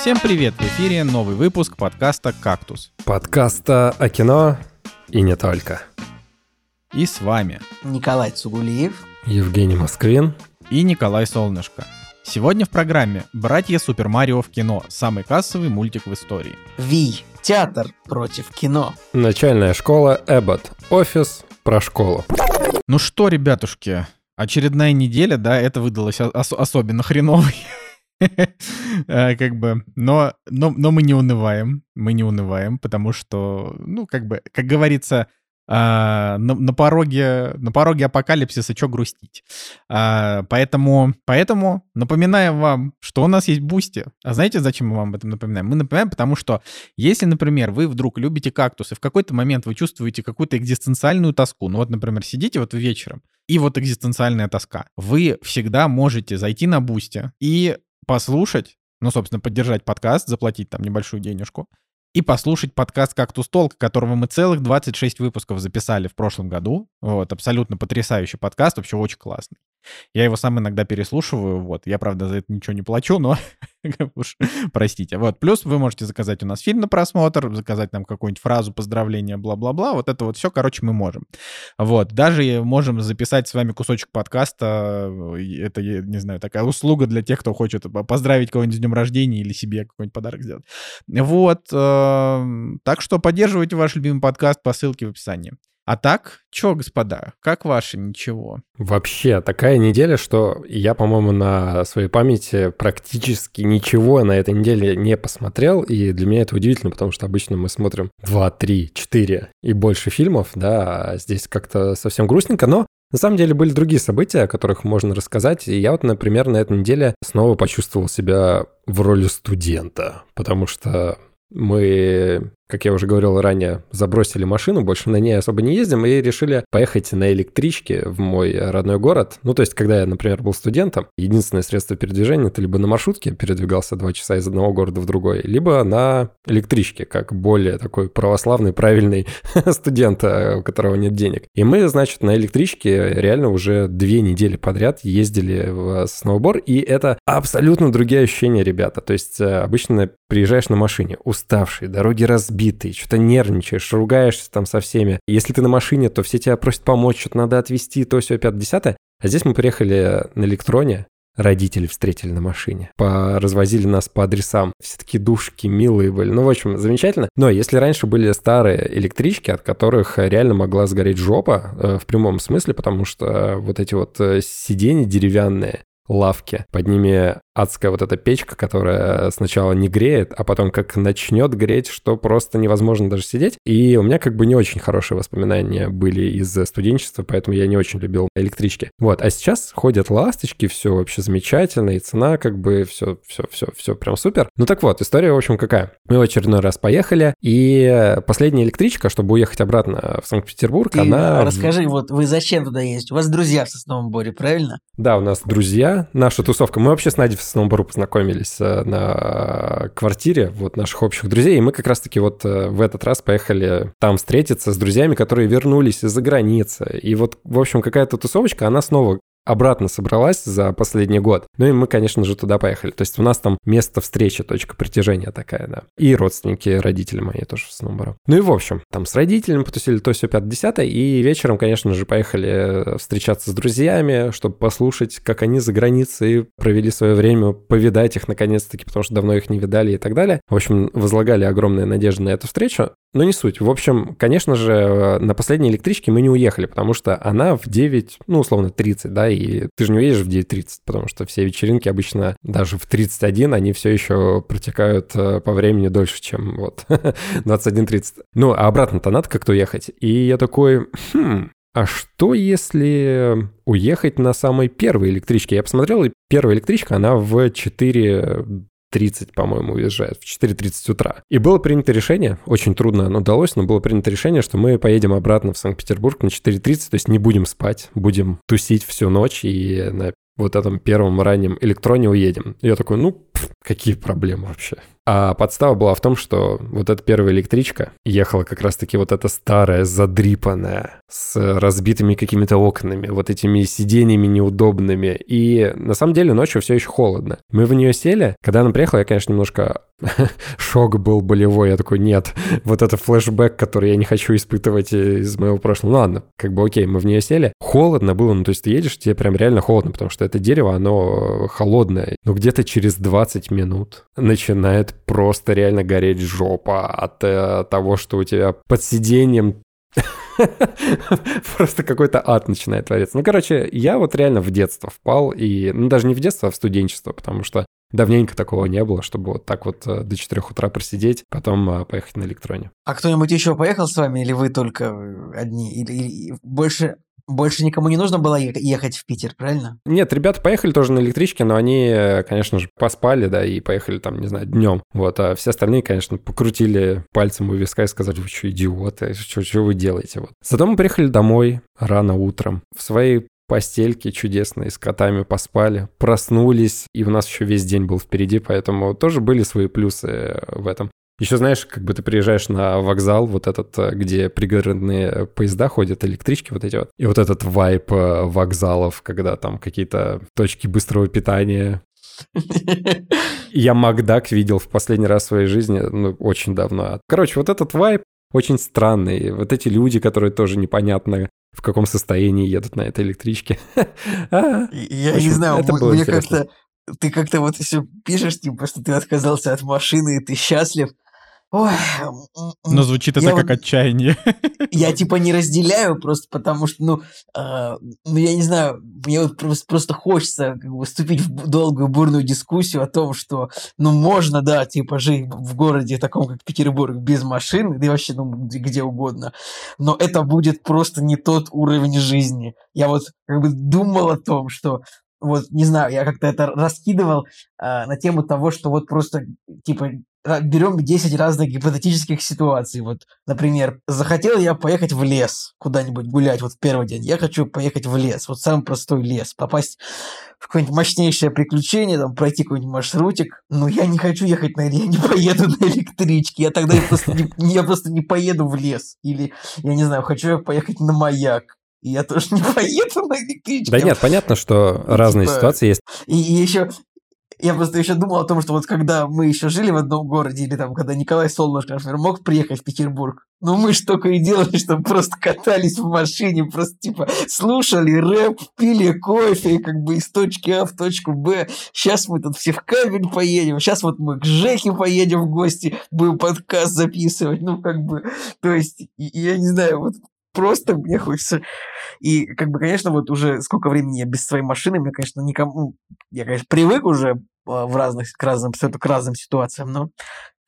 Всем привет! В эфире новый выпуск подкаста «Кактус». Подкаста о кино и не только. И с вами Николай Цугулиев, Евгений Москвин и Николай Солнышко. Сегодня в программе «Братья Супер Марио в кино. Самый кассовый мультик в истории». Ви. Театр против кино. Начальная школа Эббот. Офис про школу. Ну что, ребятушки, очередная неделя, да, это выдалось ос- особенно хреновой. Э, как бы, но, но, но мы не унываем, мы не унываем, потому что, ну, как бы, как говорится, а, на, на пороге, на пороге апокалипсиса что грустить. А, поэтому, поэтому напоминаем вам, что у нас есть Boosty. А знаете, зачем мы вам об этом напоминаем? Мы напоминаем, потому что если, например, вы вдруг любите кактусы, в какой-то момент вы чувствуете какую-то экзистенциальную тоску, ну вот, например, сидите вот вечером, и вот экзистенциальная тоска, вы всегда можете зайти на Boosty и послушать, ну, собственно, поддержать подкаст, заплатить там небольшую денежку, и послушать подкаст «Кактус Толк», которого мы целых 26 выпусков записали в прошлом году. Вот, абсолютно потрясающий подкаст, вообще очень классный. Я его сам иногда переслушиваю, вот. Я, правда, за это ничего не плачу, но уж простите. Вот, плюс вы можете заказать у нас фильм на просмотр, заказать нам какую-нибудь фразу поздравления, бла-бла-бла. Вот это вот все, короче, мы можем. Вот, даже можем записать с вами кусочек подкаста. Это, я не знаю, такая услуга для тех, кто хочет поздравить кого-нибудь с днем рождения или себе какой-нибудь подарок сделать. Вот, эм, так что поддерживайте ваш любимый подкаст по ссылке в описании. А так, чё, господа, как ваше ничего? Вообще, такая неделя, что я, по-моему, на своей памяти практически ничего на этой неделе не посмотрел, и для меня это удивительно, потому что обычно мы смотрим 2, 3, 4 и больше фильмов, да, а здесь как-то совсем грустненько, но на самом деле были другие события, о которых можно рассказать, и я вот, например, на этой неделе снова почувствовал себя в роли студента, потому что мы, как я уже говорил ранее, забросили машину, больше на ней особо не ездим, и решили поехать на электричке в мой родной город. Ну, то есть, когда я, например, был студентом, единственное средство передвижения — это либо на маршрутке передвигался два часа из одного города в другой, либо на электричке, как более такой православный, правильный студент, у которого нет денег. И мы, значит, на электричке реально уже две недели подряд ездили в сноубор, и это абсолютно другие ощущения, ребята. То есть, обычно приезжаешь на машине, уставший, дороги разбитые, что-то нервничаешь, ругаешься там со всеми. Если ты на машине, то все тебя просят помочь, что-то надо отвезти, то все, 5 А здесь мы приехали на электроне, родители встретили на машине, развозили нас по адресам. Все такие душки, милые были. Ну, в общем, замечательно. Но если раньше были старые электрички, от которых реально могла сгореть жопа, э, в прямом смысле, потому что вот эти вот э, сиденья деревянные, лавки. Под ними адская вот эта печка, которая сначала не греет, а потом как начнет греть, что просто невозможно даже сидеть. И у меня как бы не очень хорошие воспоминания были из студенчества, поэтому я не очень любил электрички. Вот, а сейчас ходят ласточки, все вообще замечательно, и цена как бы все, все, все, все прям супер. Ну так вот, история, в общем, какая. Мы в очередной раз поехали, и последняя электричка, чтобы уехать обратно в Санкт-Петербург, Ты она... Расскажи, вот вы зачем туда ездите? У вас друзья в Сосновом Боре, правильно? Да, у нас друзья, наша тусовка. Мы вообще с Надей в Сноубору познакомились э, на квартире вот наших общих друзей, и мы как раз-таки вот э, в этот раз поехали там встретиться с друзьями, которые вернулись из-за границы. И вот, в общем, какая-то тусовочка, она снова обратно собралась за последний год. Ну и мы, конечно же, туда поехали. То есть у нас там место встречи, точка притяжения такая, да. И родственники, родители мои тоже в Сноуборо. Ну и в общем, там с родителями потусили то все 5 и вечером, конечно же, поехали встречаться с друзьями, чтобы послушать, как они за границей провели свое время, повидать их наконец-таки, потому что давно их не видали и так далее. В общем, возлагали огромные надежды на эту встречу. Но не суть. В общем, конечно же, на последней электричке мы не уехали, потому что она в 9, ну, условно, 30, да, и ты же не уедешь в 9.30, потому что все вечеринки обычно даже в 31, они все еще протекают э, по времени дольше, чем вот 21.30. Ну, а обратно-то надо как-то уехать. И я такой, хм, а что если уехать на самой первой электричке? Я посмотрел, и первая электричка, она в 4 30, по-моему, уезжает, в 4.30 утра. И было принято решение, очень трудно оно удалось, но было принято решение, что мы поедем обратно в Санкт-Петербург на 4.30, то есть не будем спать, будем тусить всю ночь и на вот этом первом раннем электроне уедем. Я такой, ну, пф, какие проблемы вообще? А подстава была в том, что вот эта первая электричка ехала как раз-таки вот эта старая, задрипанная, с разбитыми какими-то окнами, вот этими сиденьями неудобными. И на самом деле ночью все еще холодно. Мы в нее сели. Когда она приехала, я, конечно, немножко шок был болевой. Я такой, нет, вот это флешбэк, который я не хочу испытывать из моего прошлого. Ну ладно, как бы окей, мы в нее сели. Холодно было, ну то есть ты едешь, тебе прям реально холодно, потому что это дерево, оно холодное. Но где-то через 20 минут начинает просто реально гореть жопа от э, того, что у тебя под сиденьем Просто какой-то ад начинает твориться. Ну, короче, я вот реально в детство впал, и, ну, даже не в детство, а в студенчество, потому что давненько такого не было, чтобы вот так вот э, до 4 утра просидеть, потом э, поехать на электроне. А кто-нибудь еще поехал с вами, или вы только одни? Или, или больше больше никому не нужно было ехать в Питер, правильно? Нет, ребята поехали тоже на электричке, но они, конечно же, поспали, да, и поехали там, не знаю, днем. Вот, а все остальные, конечно, покрутили пальцем у виска и сказали, вы что, идиоты, что, что вы делаете? Вот. Зато мы приехали домой рано утром в своей постельки чудесные, с котами поспали, проснулись, и у нас еще весь день был впереди, поэтому тоже были свои плюсы в этом. Еще знаешь, как бы ты приезжаешь на вокзал, вот этот, э, где пригородные поезда ходят, электрички вот эти вот, и вот этот вайп э, вокзалов, когда там какие-то точки быстрого питания. Я Макдак видел в последний раз в своей жизни, ну, очень давно. Короче, вот этот вайп очень странный. Вот эти люди, которые тоже непонятно в каком состоянии едут на этой электричке. А, Я не знаю, мне как-то ты как-то вот еще пишешь, типа, что ты отказался от машины, и ты счастлив, Ой, Но звучит это как вот, отчаяние. Я типа не разделяю просто потому, что, ну, э, ну я не знаю, мне вот просто, просто хочется как бы вступить в долгую бурную дискуссию о том, что, ну, можно, да, типа жить в городе таком, как Петербург, без машины, да и вообще, ну, где угодно, но это будет просто не тот уровень жизни. Я вот как бы думал о том, что вот, не знаю, я как-то это раскидывал э, на тему того, что вот просто, типа, берем 10 разных гипотетических ситуаций. Вот, например, захотел я поехать в лес куда-нибудь гулять вот в первый день. Я хочу поехать в лес, вот самый простой лес, попасть в какое-нибудь мощнейшее приключение, там, пройти какой-нибудь маршрутик. Но я не хочу ехать на я не поеду на электричке. Я тогда просто не, я просто не поеду в лес. Или, я не знаю, хочу я поехать на маяк. И я тоже не поеду на электричке. Да нет, понятно, что ну, разные типа, ситуации есть. И, и еще я просто еще думал о том, что вот когда мы еще жили в одном городе, или там, когда Николай Солнышко, например, мог приехать в Петербург, ну мы ж только и делали, что просто катались в машине, просто типа слушали рэп, пили кофе, как бы из точки А в точку Б. Сейчас мы тут все в кабель поедем, сейчас вот мы к Жеке поедем в гости, будем подкаст записывать, ну как бы, то есть, я не знаю, вот просто мне хочется... И, как бы, конечно, вот уже сколько времени я без своей машины, мне, конечно, никому... Я, конечно, привык уже а, в разных, к разным, к разным ситуациям, но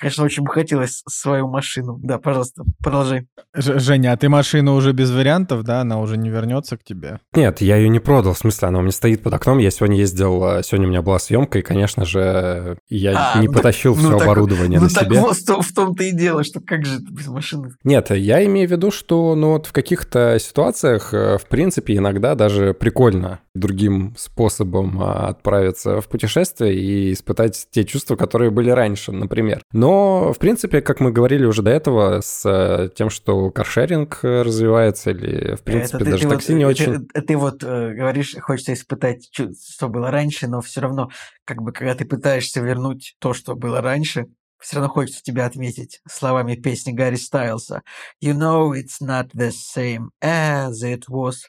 Конечно, очень бы хотелось свою машину. Да, пожалуйста, продолжай. Ж Женя, а ты машину уже без вариантов, да? Она уже не вернется к тебе? Нет, я ее не продал. В смысле, она у меня стоит под окном. Я сегодня ездил, а, сегодня у меня была съемка, и, конечно же, я а, не потащил ну, все так, оборудование ну, на так себе. Вот в том-то и дело, что как же это без машины? Нет, я имею в виду, что ну вот в каких-то ситуациях, э, в принципе, иногда даже прикольно другим способом а, отправиться в путешествие и испытать те чувства, которые были раньше, например. Но в принципе, как мы говорили уже до этого, с э, тем, что каршеринг э, развивается, или, в принципе, это даже ты такси вот, не очень... Ты, ты вот э, говоришь, хочется испытать, что было раньше, но все равно, как бы, когда ты пытаешься вернуть то, что было раньше, все равно хочется тебя отметить словами песни Гарри Стайлса. You know it's not the same as it was.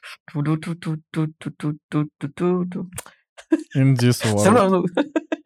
In this world.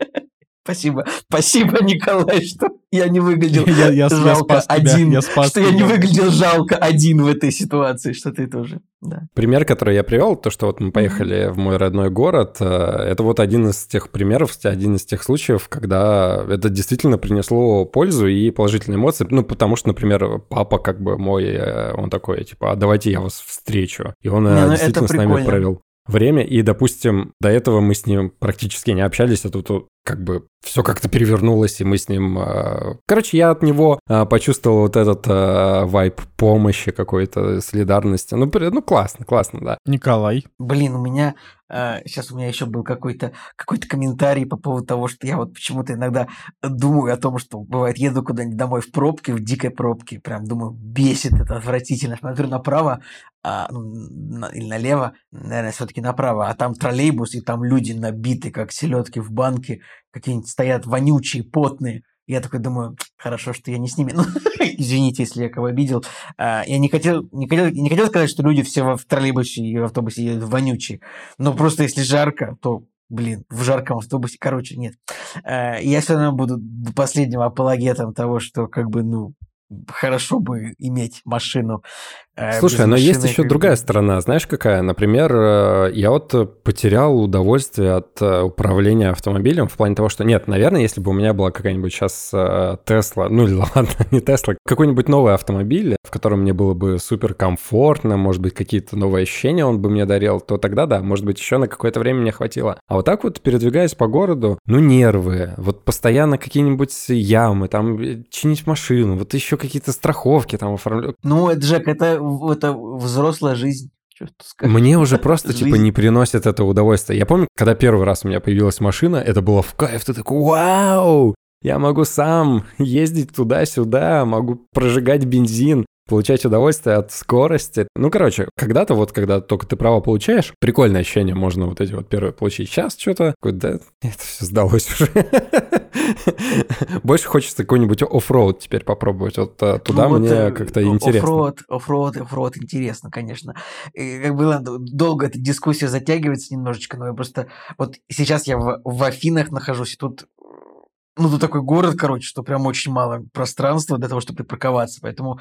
Спасибо. Спасибо, Николай, что я не выглядел я, я, жалко я один. Я спас что тебя. я не выглядел жалко один в этой ситуации, что ты тоже. Да. Пример, который я привел, то, что вот мы поехали mm-hmm. в мой родной город, э, это вот один из тех примеров, один из тех случаев, когда это действительно принесло пользу и положительные эмоции. Ну, потому что, например, папа как бы мой, э, он такой, типа, а давайте я вас встречу. И он не, ну, действительно с нами провел время, и, допустим, до этого мы с ним практически не общались, а тут как бы все как-то перевернулось, и мы с ним... Э, короче, я от него э, почувствовал вот этот э, вайп помощи какой-то, солидарности. Ну, ну, классно, классно, да. Николай. Блин, у меня... Сейчас у меня еще был какой-то какой комментарий по поводу того, что я вот почему-то иногда думаю о том, что бывает, еду куда-нибудь домой в пробке, в дикой пробке, прям думаю, бесит это отвратительно. Смотрю направо, а, ну, на, или налево, наверное, все-таки направо, а там троллейбус, и там люди набиты, как селедки в банке, какие-нибудь стоят вонючие, потные. Я такой думаю, хорошо, что я не с ними. Ну, извините, если я кого обидел. А, я не хотел, не, хотел, не хотел сказать, что люди все в троллейбусе и в автобусе едут вонючие. Но просто если жарко, то блин, в жарком автобусе, короче, нет. А, я все равно буду до последнего апологетом того, что как бы, ну, хорошо бы иметь машину. Э, Слушай, но есть еще другая сторона, знаешь какая? Например, э, я вот потерял удовольствие от э, управления автомобилем в плане того, что нет, наверное, если бы у меня была какая-нибудь сейчас Тесла, ну или ладно, не Тесла, какой-нибудь новый автомобиль, в котором мне было бы супер комфортно, может быть, какие-то новые ощущения он бы мне дарил, то тогда да, может быть, еще на какое-то время мне хватило. А вот так вот, передвигаясь по городу, ну нервы, вот постоянно какие-нибудь ямы, там чинить машину, вот еще какие-то страховки там оформлять. Ну, Джек, это это взрослая жизнь. Мне уже просто, типа, не приносит это удовольствие. Я помню, когда первый раз у меня появилась машина, это было в кайф. Ты такой, вау, я могу сам ездить туда-сюда, могу прожигать бензин получать удовольствие от скорости. Ну, короче, когда-то вот, когда только ты право получаешь, прикольное ощущение, можно вот эти вот первые получить. Сейчас что-то, да, это все сдалось уже. Больше хочется какой-нибудь off-road теперь попробовать. Вот а, туда ну, мне вот, как-то интересно. Off-road, off-road, off-road интересно, конечно. И, как бы долго эта дискуссия затягивается немножечко, но я просто... Вот сейчас я в, в Афинах нахожусь, и тут ну, тут такой город, короче, что прям очень мало пространства для того, чтобы припарковаться. Поэтому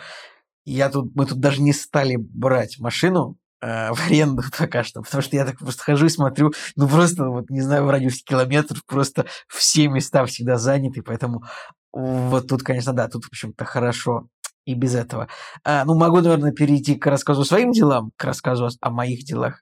я тут, мы тут даже не стали брать машину э, в аренду пока что, потому что я так просто хожу и смотрю, ну просто, вот не знаю, в радиусе километров просто все места всегда заняты, поэтому вот тут, конечно, да, тут, в общем-то, хорошо и без этого. А, ну, могу, наверное, перейти к рассказу своим делам, к рассказу о, о моих делах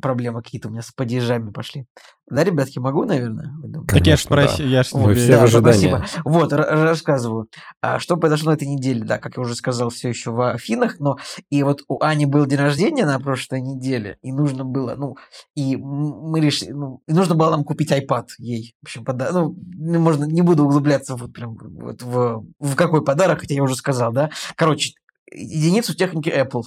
проблемы какие-то у меня с падежами пошли. Да, ребятки, могу, наверное? Так я ж спросил, да. я ж Мы все да. Спасибо. Вот, рассказываю. А, что произошло на этой неделе? Да, как я уже сказал, все еще в Афинах, но и вот у Ани был день рождения на прошлой неделе, и нужно было, ну, и мы решили, ну, и нужно было нам купить iPad ей. В общем, пода... ну, можно, не буду углубляться вот прям вот в, в какой подарок, хотя я уже сказал, да. Короче, единицу техники Apple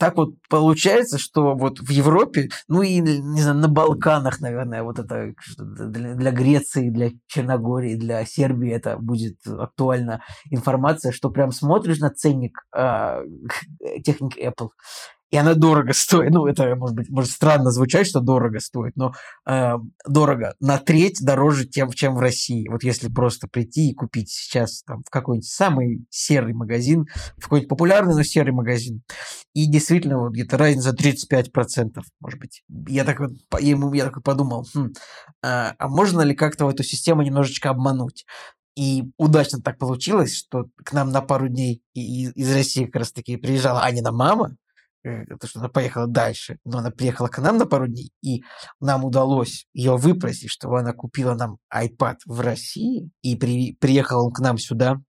так вот получается, что вот в Европе, ну и, не знаю, на Балканах, наверное, вот это для, Греции, для Черногории, для Сербии это будет актуальна информация, что прям смотришь на ценник э, техники Apple, и она дорого стоит. Ну, это, может быть, может странно звучать, что дорого стоит, но э, дорого на треть дороже, тем, чем в России. Вот если просто прийти и купить сейчас там, в какой-нибудь самый серый магазин, в какой-нибудь популярный, но серый магазин, и действительно вот где-то разница 35%, может быть. Я так вот, я, я так подумал, хм, а, а можно ли как-то в эту систему немножечко обмануть? И удачно так получилось, что к нам на пару дней из России как раз таки приезжала Анина мама, то, что она поехала дальше, но она приехала к нам на пару дней, и нам удалось ее выпросить, чтобы она купила нам iPad в России, и при, приехал он к нам сюда,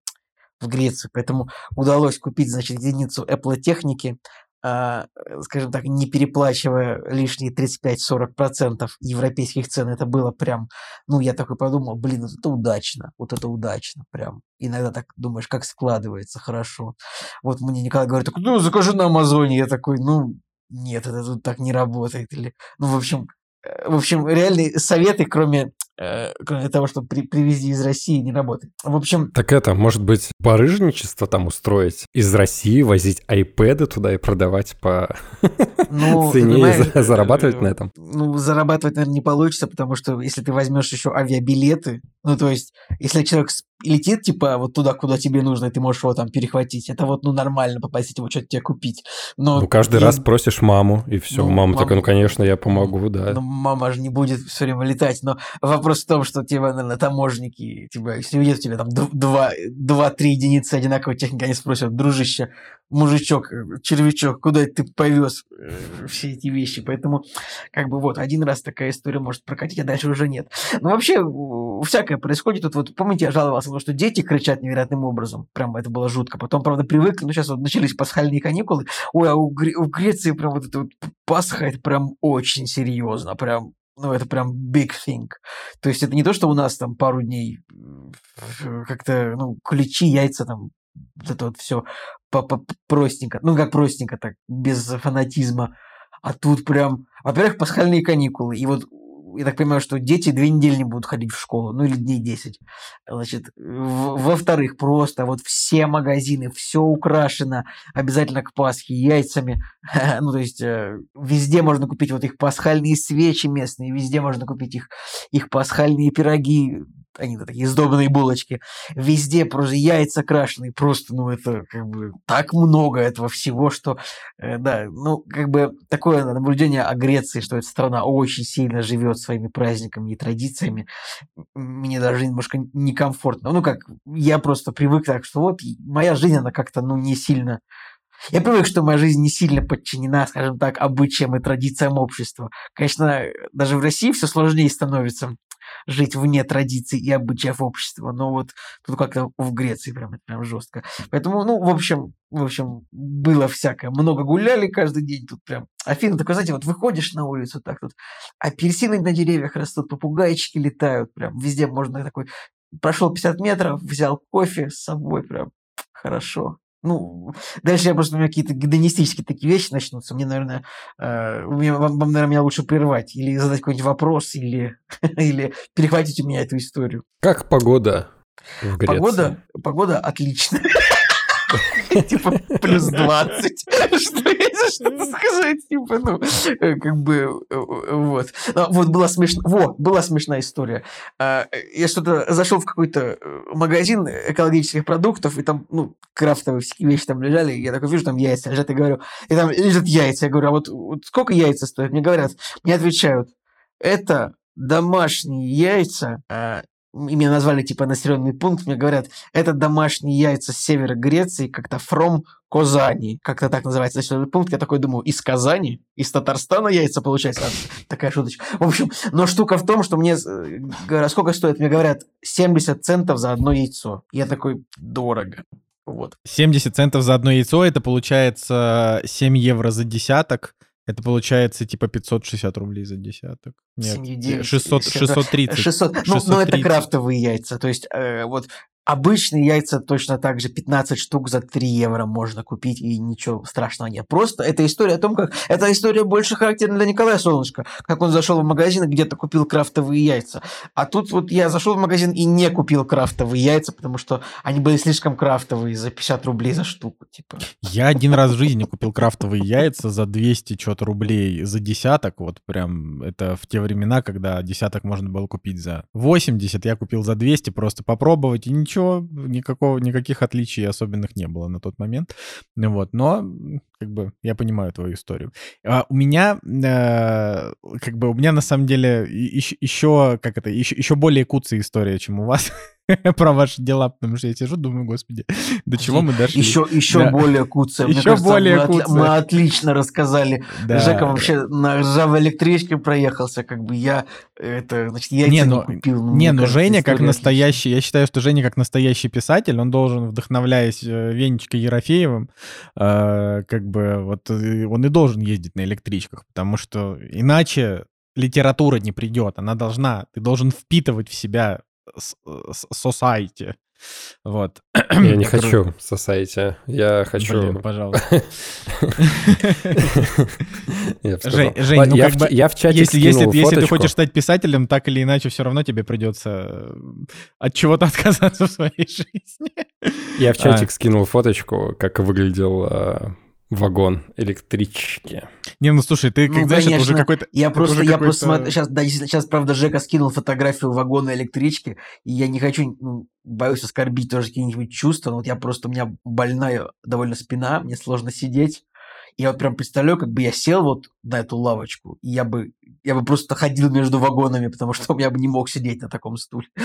в Грецию. Поэтому удалось купить, значит, единицу Apple техники э, скажем так, не переплачивая лишние 35-40% европейских цен, это было прям, ну, я такой подумал, блин, это удачно, вот это удачно прям. Иногда так думаешь, как складывается хорошо. Вот мне Николай говорит, ну, закажи на Амазоне. Я такой, ну, нет, это тут так не работает. Или, ну, в общем, э, в общем, реальные советы, кроме Э, кроме того, что при, привезли из России, не работает. В общем... Так это, может быть, барыжничество там устроить? Из России возить айпэды туда и продавать по ну, цене и зарабатывать на этом? Ну, зарабатывать, наверное, не получится, потому что если ты возьмешь еще авиабилеты, ну, то есть, если человек летит, типа, вот туда, куда тебе нужно, и ты можешь его там перехватить. Это вот, ну, нормально попросить его что-то тебе купить. Но ну, каждый я... раз просишь маму, и все. Ну, мама мам- такая, ну, конечно, я помогу, да. Ну, мама же не будет все время летать. Но вопрос в том, что тебе, наверное, таможники, типа, если увидят у тебя там д- два, два-три единицы одинаковой техники, они спросят, дружище, мужичок, э, червячок, куда ты повез э, все эти вещи? Поэтому, как бы, вот, один раз такая история может прокатить, а дальше уже нет. Ну, вообще, всякое происходит. Тут вот, помните, я жаловался, то, что дети кричат невероятным образом. Прям это было жутко. Потом, правда, привыкли, но сейчас вот начались пасхальные каникулы. Ой, а у, Гре- у Греции прям вот это вот Пасха, это прям очень серьезно. Прям ну, это прям big thing. То есть это не то, что у нас там пару дней как-то, ну, ключи, яйца там, вот это вот все простенько. Ну, как простенько так, без фанатизма. А тут прям, во-первых, пасхальные каникулы. И вот я так понимаю, что дети две недели не будут ходить в школу, ну или дней 10. Значит, во-вторых, просто вот все магазины, все украшено обязательно к Пасхе яйцами. Ну, то есть э, везде можно купить вот их пасхальные свечи местные, везде можно купить их, их пасхальные пироги, они такие сдобные булочки. Везде просто яйца крашеные, просто, ну, это как бы так много этого всего, что, э, да, ну, как бы такое наблюдение о Греции, что эта страна очень сильно живет своими праздниками и традициями, мне даже немножко некомфортно. Ну, как, я просто привык так, что вот моя жизнь, она как-то, ну, не сильно я привык, что моя жизнь не сильно подчинена, скажем так, обычаям и традициям общества. Конечно, даже в России все сложнее становится жить вне традиций и обычаев общества, но вот тут как-то в Греции прям, прям жестко. Поэтому, ну, в общем, в общем, было всякое. Много гуляли каждый день тут прям. Афина такой, знаете, вот выходишь на улицу, так тут апельсины на деревьях растут, попугайчики летают, прям везде можно такой... Прошел 50 метров, взял кофе с собой, прям хорошо. Ну, дальше я просто, у меня какие-то гедонистические такие вещи начнутся. Мне, наверное, э, у меня- вам, вам, наверное, меня лучше прервать. Или задать какой-нибудь вопрос, или, или перехватить у меня эту историю. Как погода в Греции? Погода, погода отличная. Типа плюс 20. Что я что сказать? Типа, ну, э, как бы, э, э, вот. А, Вот была смешная, во, была смешная история. А, Я что-то зашел в какой-то магазин экологических продуктов, и там, ну, крафтовые всякие вещи там лежали, я такой вижу, там яйца лежат, и говорю, и там лежат яйца, я говорю, а вот, вот сколько яйца стоят? Мне говорят, мне отвечают, это домашние яйца, а, и меня назвали типа населенный пункт, мне говорят, это домашние яйца с севера Греции, как-то from Казани, как-то так называется населенный пункт. Я такой думаю, из Казани, из Татарстана яйца получается. Такая шуточка. В общем, но штука в том, что мне э, сколько стоит? Мне говорят, 70 центов за одно яйцо. Я такой, дорого. Вот. 70 центов за одно яйцо, это получается 7 евро за десяток. Это получается типа 560 рублей за десяток. Нет, Семью девять, 600, это 630. 600. Ну, но это 630. крафтовые яйца. То есть, э, вот обычные яйца точно так же 15 штук за 3 евро можно купить, и ничего страшного нет. Просто это история о том, как... Эта история больше характерна для Николая Солнышко, как он зашел в магазин и где-то купил крафтовые яйца. А тут вот я зашел в магазин и не купил крафтовые яйца, потому что они были слишком крафтовые за 50 рублей за штуку. Типа. Я один раз в жизни купил крафтовые яйца за 200 что-то рублей за десяток. Вот прям это в те времена, когда десяток можно было купить за 80, я купил за 200 просто попробовать, и ничего, никакого, никаких отличий особенных не было на тот момент. Вот, но как бы я понимаю твою историю. А у меня, э, как бы у меня на самом деле еще, еще как это, еще, еще более куцая история, чем у вас про ваши дела, потому что я сижу, думаю, господи, до чего мы дошли. Еще, еще Да. более куцая. Еще кажется, более мы, куцая. мы отлично рассказали Да. Жека вообще на ржавой электричке проехался, как бы я это, значит, яйца Не, не, ну- купил. Ну, Не, ну кажется, Женя как настоящий, я считаю, что Женя как настоящий писатель, он должен, вдохновляясь э, Венечкой Ерофеевым, э, как бы вот э, он и должен ездить на электричках, потому что иначе литература не придет, она должна, ты должен впитывать в себя с- с- society. Вот. Я не хочу society. Я хочу... Блин, пожалуйста. Жень, ну как бы, я в чате Если, ты хочешь стать писателем, так или иначе, все равно тебе придется э, от чего-то отказаться в своей жизни. Я в А. чатик скинул фоточку, как выглядел а, вагон электрички. Не, ну слушай, ты, как Ну, знаешь, это уже конечно, какой-то... Я просто, я просто смотрю, сейчас, да, сейчас, правда, Жека скинул фотографию вагона электрички, и я не хочу, ну, боюсь оскорбить тоже какие-нибудь чувства, но вот я просто, у меня больная довольно спина, мне сложно сидеть, я вот прям представляю, как бы я сел вот на эту лавочку, и я бы, я бы просто ходил между вагонами, потому что я бы не мог сидеть на таком стуле.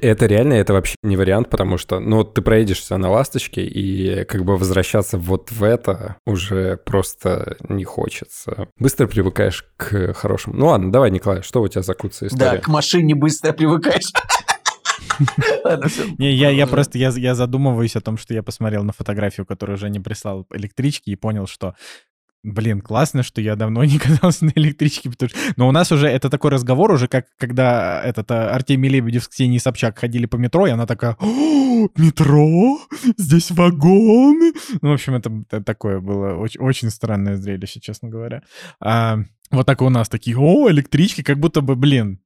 Это реально, это вообще не вариант, потому что, ну, ты проедешься на ласточке, и как бы возвращаться вот в это уже просто не хочется. Быстро привыкаешь к хорошему. Ну ладно, давай, Николай, что у тебя за куца Да, история? к машине быстро привыкаешь. Не, я, я просто я, я задумываюсь о том, что я посмотрел на фотографию, которую Женя прислал электрички, и понял, что Блин, классно, что я давно не катался на электричке, потому что... Но у нас уже это такой разговор уже, как когда этот а, Артемий Лебедев с Ксенией Собчак ходили по метро, и она такая, «О, метро? Здесь вагоны? Ну, в общем, это, это такое было очень, очень странное зрелище, честно говоря. А, вот так у нас такие, о, электрички, как будто бы, блин,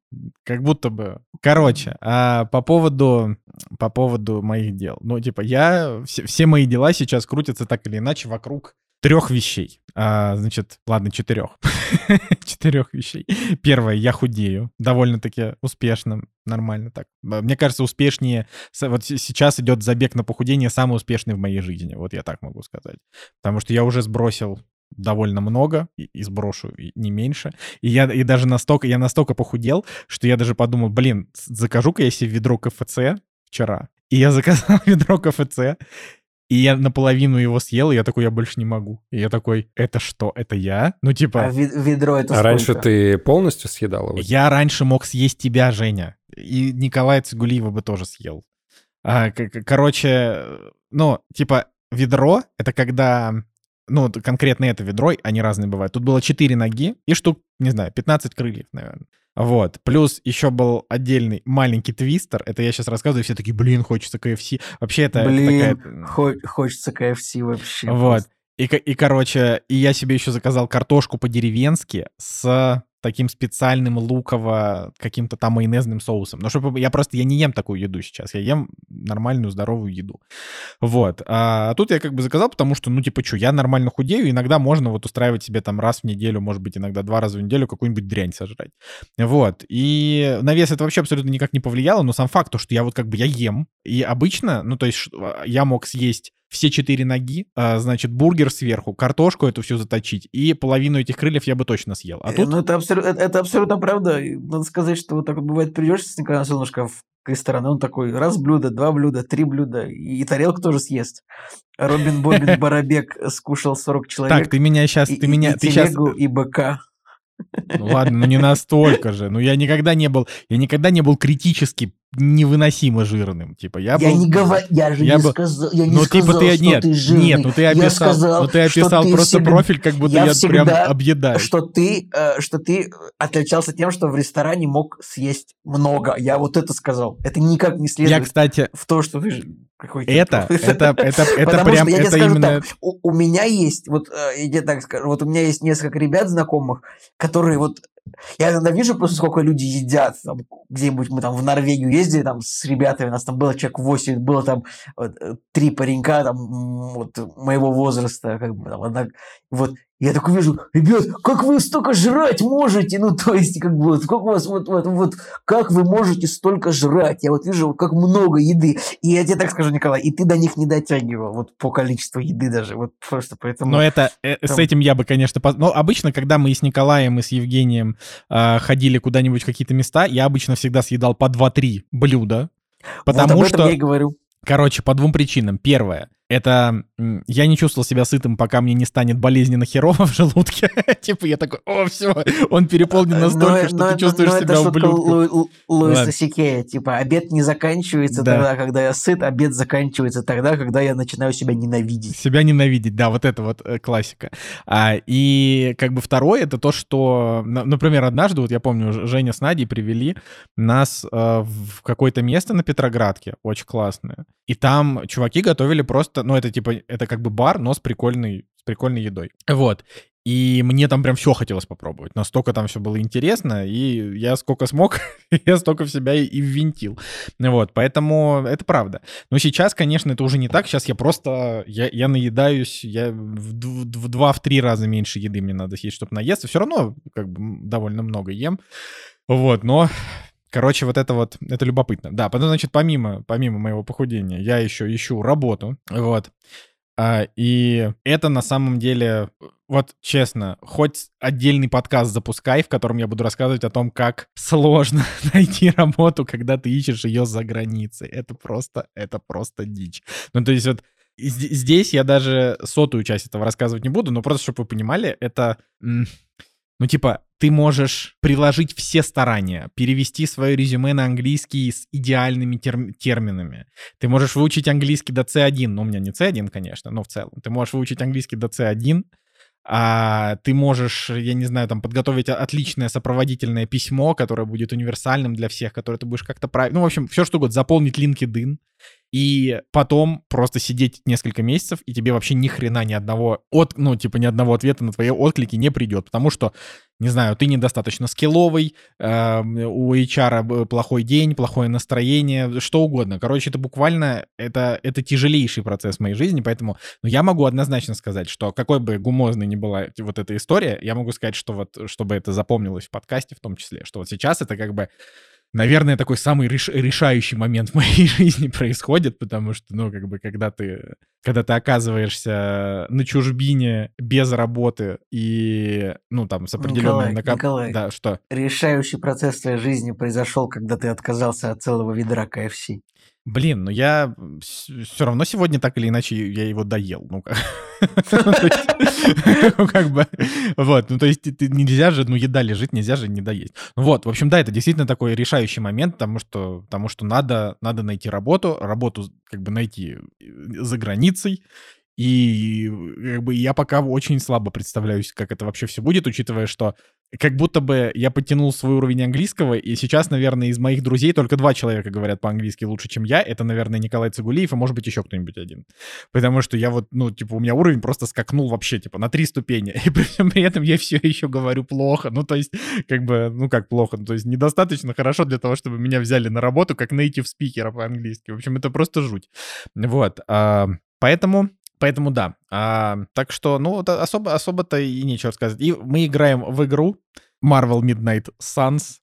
как будто бы. Короче, а по поводу, по поводу моих дел. Ну, типа, я... Все, все мои дела сейчас крутятся так или иначе вокруг трех вещей. А, значит, ладно, четырех. четырех вещей. Первое, я худею. Довольно-таки успешно, нормально так. Мне кажется, успешнее... Вот сейчас идет забег на похудение самый успешный в моей жизни. Вот я так могу сказать. Потому что я уже сбросил довольно много и, и сброшу и не меньше. И я и даже настолько, я настолько похудел, что я даже подумал, блин, закажу-ка я себе ведро КФЦ вчера. И я заказал ведро КФЦ, и я наполовину его съел, и я такой, я больше не могу. И я такой, это что, это я? Ну, А типа, ве- ведро это А раньше ты полностью съедал его? я раньше мог съесть тебя, Женя. И Николая Цигулиева бы тоже съел. А, короче, ну, типа, ведро — это когда... Ну, вот конкретно это ведро, они разные бывают. Тут было 4 ноги и штук, не знаю, 15 крыльев, наверное. Вот. Плюс еще был отдельный маленький твистер. Это я сейчас рассказываю, все такие, блин, хочется KFC. Вообще это, это Блин, такая- хо- хочется KFC вообще. Вот. И, и, короче, и я себе еще заказал картошку по-деревенски с таким специальным луково каким-то там майонезным соусом. Но чтобы я просто я не ем такую еду сейчас, я ем нормальную здоровую еду. Вот. А тут я как бы заказал, потому что, ну, типа, что, я нормально худею, иногда можно вот устраивать себе там раз в неделю, может быть, иногда два раза в неделю какую-нибудь дрянь сожрать. Вот. И на вес это вообще абсолютно никак не повлияло, но сам факт, то, что я вот как бы я ем, и обычно, ну, то есть я мог съесть все четыре ноги, а, значит, бургер сверху, картошку эту всю заточить, и половину этих крыльев я бы точно съел. А Э, тут Ну, это, абсолютно, это, это абсолютно правда. Надо сказать, что вот так вот бывает, придешь с Николаем Солнышко в ресторан, и он такой, раз блюдо, два блюда, три блюда, и, и тарелку тоже съест. Робин Бобин Барабек скушал 40 человек. Так, ты меня сейчас, ты и- меня, и ты сейчас, и быка. ну ладно, ну не настолько же, ну я никогда не был, я никогда не был критически невыносимо жирным, типа я, Я был, не говорю, я же я не был- сказал, я не ну сказал, типа ты что нет, ты жирный. нет, ну ты Я описал, сказал, ну ты описал ты просто всегда- профиль, как будто я я, прям объедаю. что ты, э, что ты отличался тем, что в ресторане мог съесть много. Я вот это сказал. Это никак не Я, следует кстати, в то, что ты же какой-то... это, это, это, это Потому прям, что я это скажу именно... так, у, у меня есть, вот э, я тебе так скажу, вот у меня есть несколько ребят знакомых, которые вот я иногда вижу просто, сколько люди едят. Там, где-нибудь мы там в Норвегию ездили там с ребятами, у нас там было человек 8, было там вот, э, три паренька там вот, моего возраста, как бы там, одна- вот я такой вижу, ребят, как вы столько жрать можете? Ну, то есть, как бы, вот, как у вас, вот, вот, вот, как вы можете столько жрать? Я вот вижу, вот как много еды. И я тебе так скажу, Николай, и ты до них не дотягивал, вот по количеству еды даже, вот просто поэтому... Но это э, с там- этим я бы, конечно, но обычно, когда мы с Николаем и с Евгением э, ходили куда-нибудь в какие-то места, я обычно всегда съедал по 2-3 блюда, вот потому об этом что, я и говорю. короче, по двум причинам. Первое, это я не чувствовал себя сытым, пока мне не станет болезненно херово в желудке. Типа я такой, о, все, он переполнен Но- настолько, но- что но- ты чувствуешь но это себя шутка ублюдком. Лу- Лу- Луиса. Сикея. Типа, обед не заканчивается Да. тогда, когда я сыт, обед заканчивается тогда, когда я начинаю себя ненавидеть. Себя ненавидеть, да, вот это вот э, классика. А, и как бы второе, это то, что, на- например, однажды, вот я помню, Женя с Надей привели нас э, в какое-то место на Петроградке, очень классное. И там чуваки готовили просто, ну это типа, это как бы бар, но с прикольной, с прикольной едой. Вот. И мне там прям все хотелось попробовать. Настолько там все было интересно, и я сколько смог, я столько в себя и ввинтил. Вот, поэтому это правда. Но сейчас, конечно, это уже не так. Сейчас я просто, я, я наедаюсь, я в, в два-в три раза меньше еды мне надо съесть, чтобы наесться. Все равно как бы довольно много ем. Вот, но Короче, вот это вот, это любопытно. Да, потом, значит, помимо, помимо моего похудения, я еще ищу работу, вот. А, и это на самом деле, вот честно, хоть отдельный подкаст запускай, в котором я буду рассказывать о том, как сложно найти работу, когда ты ищешь ее за границей. Это просто, это просто дичь. Ну, то есть вот здесь я даже сотую часть этого рассказывать не буду, но просто, чтобы вы понимали, это ну, типа, ты можешь приложить все старания, перевести свое резюме на английский с идеальными терм- терминами. Ты можешь выучить английский до C1, ну, у меня не C1, конечно, но в целом. Ты можешь выучить английский до C1, а ты можешь, я не знаю, там подготовить отличное сопроводительное письмо, которое будет универсальным для всех, которое ты будешь как-то правильно... Ну, в общем, все что угодно, заполнить LinkedIn, и потом просто сидеть несколько месяцев, и тебе вообще ни хрена ни одного, от, ну, типа, ни одного ответа на твои отклики не придет, потому что, не знаю, ты недостаточно скилловый, э, у HR плохой день, плохое настроение, что угодно. Короче, это буквально, это, это тяжелейший процесс в моей жизни, поэтому ну, я могу однозначно сказать, что какой бы гумозной ни была вот эта история, я могу сказать, что вот, чтобы это запомнилось в подкасте в том числе, что вот сейчас это как бы наверное, такой самый реш решающий момент в моей жизни происходит, потому что, ну, как бы, когда ты, когда ты оказываешься на чужбине без работы и, ну, там, с определенным... Николай, накоп... Николай, да, что? Решающий процесс твоей жизни произошел, когда ты отказался от целого ведра КФС. Блин, ну я все равно сегодня так или иначе я его доел. Ну, ну как бы, вот, ну, то есть нельзя же, ну, еда лежит, нельзя же не доесть. Ну, вот, в общем, да, это действительно такой решающий момент, потому что, потому что надо, надо найти работу, работу как бы найти э, за границей, и как бы я пока очень слабо представляю, как это вообще все будет, учитывая, что как будто бы я подтянул свой уровень английского, и сейчас, наверное, из моих друзей только два человека говорят по-английски лучше, чем я. Это, наверное, Николай Цигулиев, и, может быть, еще кто-нибудь один. Потому что я вот, ну, типа, у меня уровень просто скакнул вообще, типа, на три ступени. И при при этом я все еще говорю плохо. Ну, то есть, как бы, ну, как плохо, ну, то есть недостаточно хорошо для того, чтобы меня взяли на работу как native спикера по-английски. В общем, это просто жуть. Вот. А, поэтому Поэтому да. А, так что, ну, особо, особо-то и нечего сказать. И мы играем в игру Marvel Midnight Suns.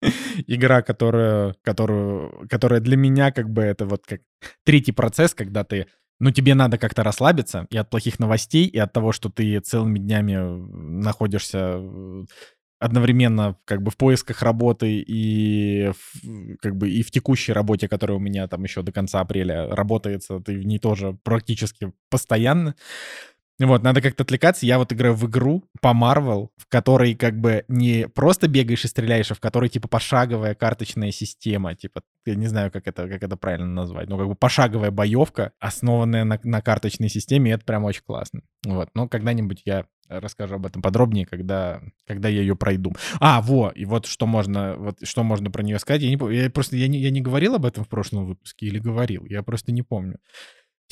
Игра, которая, которую, которая для меня как бы это вот как третий процесс, когда ты ну, тебе надо как-то расслабиться и от плохих новостей, и от того, что ты целыми днями находишься одновременно как бы в поисках работы и в, как бы и в текущей работе, которая у меня там еще до конца апреля работается, ты в ней тоже практически постоянно. Вот, надо как-то отвлекаться. Я вот играю в игру по Marvel, в которой как бы не просто бегаешь и стреляешь, а в которой типа пошаговая карточная система. Типа, я не знаю, как это, как это правильно назвать. Ну, как бы пошаговая боевка, основанная на, на карточной системе, и это прям очень классно. Вот, но когда-нибудь я расскажу об этом подробнее, когда, когда я ее пройду. А, во, и вот что можно, вот что можно про нее сказать. Я, не, я просто я не, я не говорил об этом в прошлом выпуске или говорил, я просто не помню.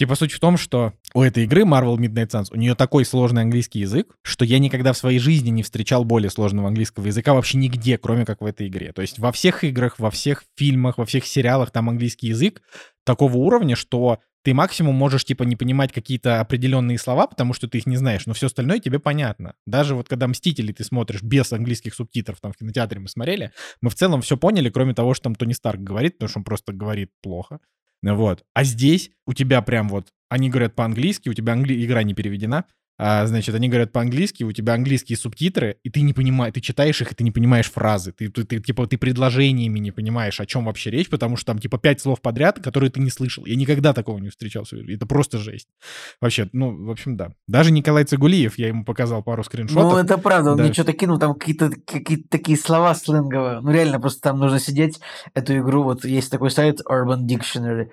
Типа суть в том, что у этой игры Marvel Midnight Suns у нее такой сложный английский язык, что я никогда в своей жизни не встречал более сложного английского языка вообще нигде, кроме как в этой игре. То есть во всех играх, во всех фильмах, во всех сериалах там английский язык такого уровня, что ты максимум можешь, типа, не понимать какие-то определенные слова, потому что ты их не знаешь, но все остальное тебе понятно. Даже вот когда «Мстители» ты смотришь без английских субтитров, там в кинотеатре мы смотрели, мы в целом все поняли, кроме того, что там Тони Старк говорит, потому что он просто говорит плохо. Вот. А здесь у тебя прям вот, они говорят по-английски, у тебя англи... игра не переведена, а, значит, они говорят по-английски, у тебя английские субтитры, и ты не понимаешь, ты читаешь их, и ты не понимаешь фразы, ты, ты, ты типа, ты предложениями не понимаешь, о чем вообще речь, потому что там, типа, пять слов подряд, которые ты не слышал. Я никогда такого не встречался. Это просто жесть. Вообще, ну, в общем, да. Даже Николай Цигулиев, я ему показал пару скриншотов. Ну, это правда, он да. мне что-то кинул, там какие-то какие такие слова сленговые. Ну, реально, просто там нужно сидеть, эту игру, вот есть такой сайт Urban Dictionary,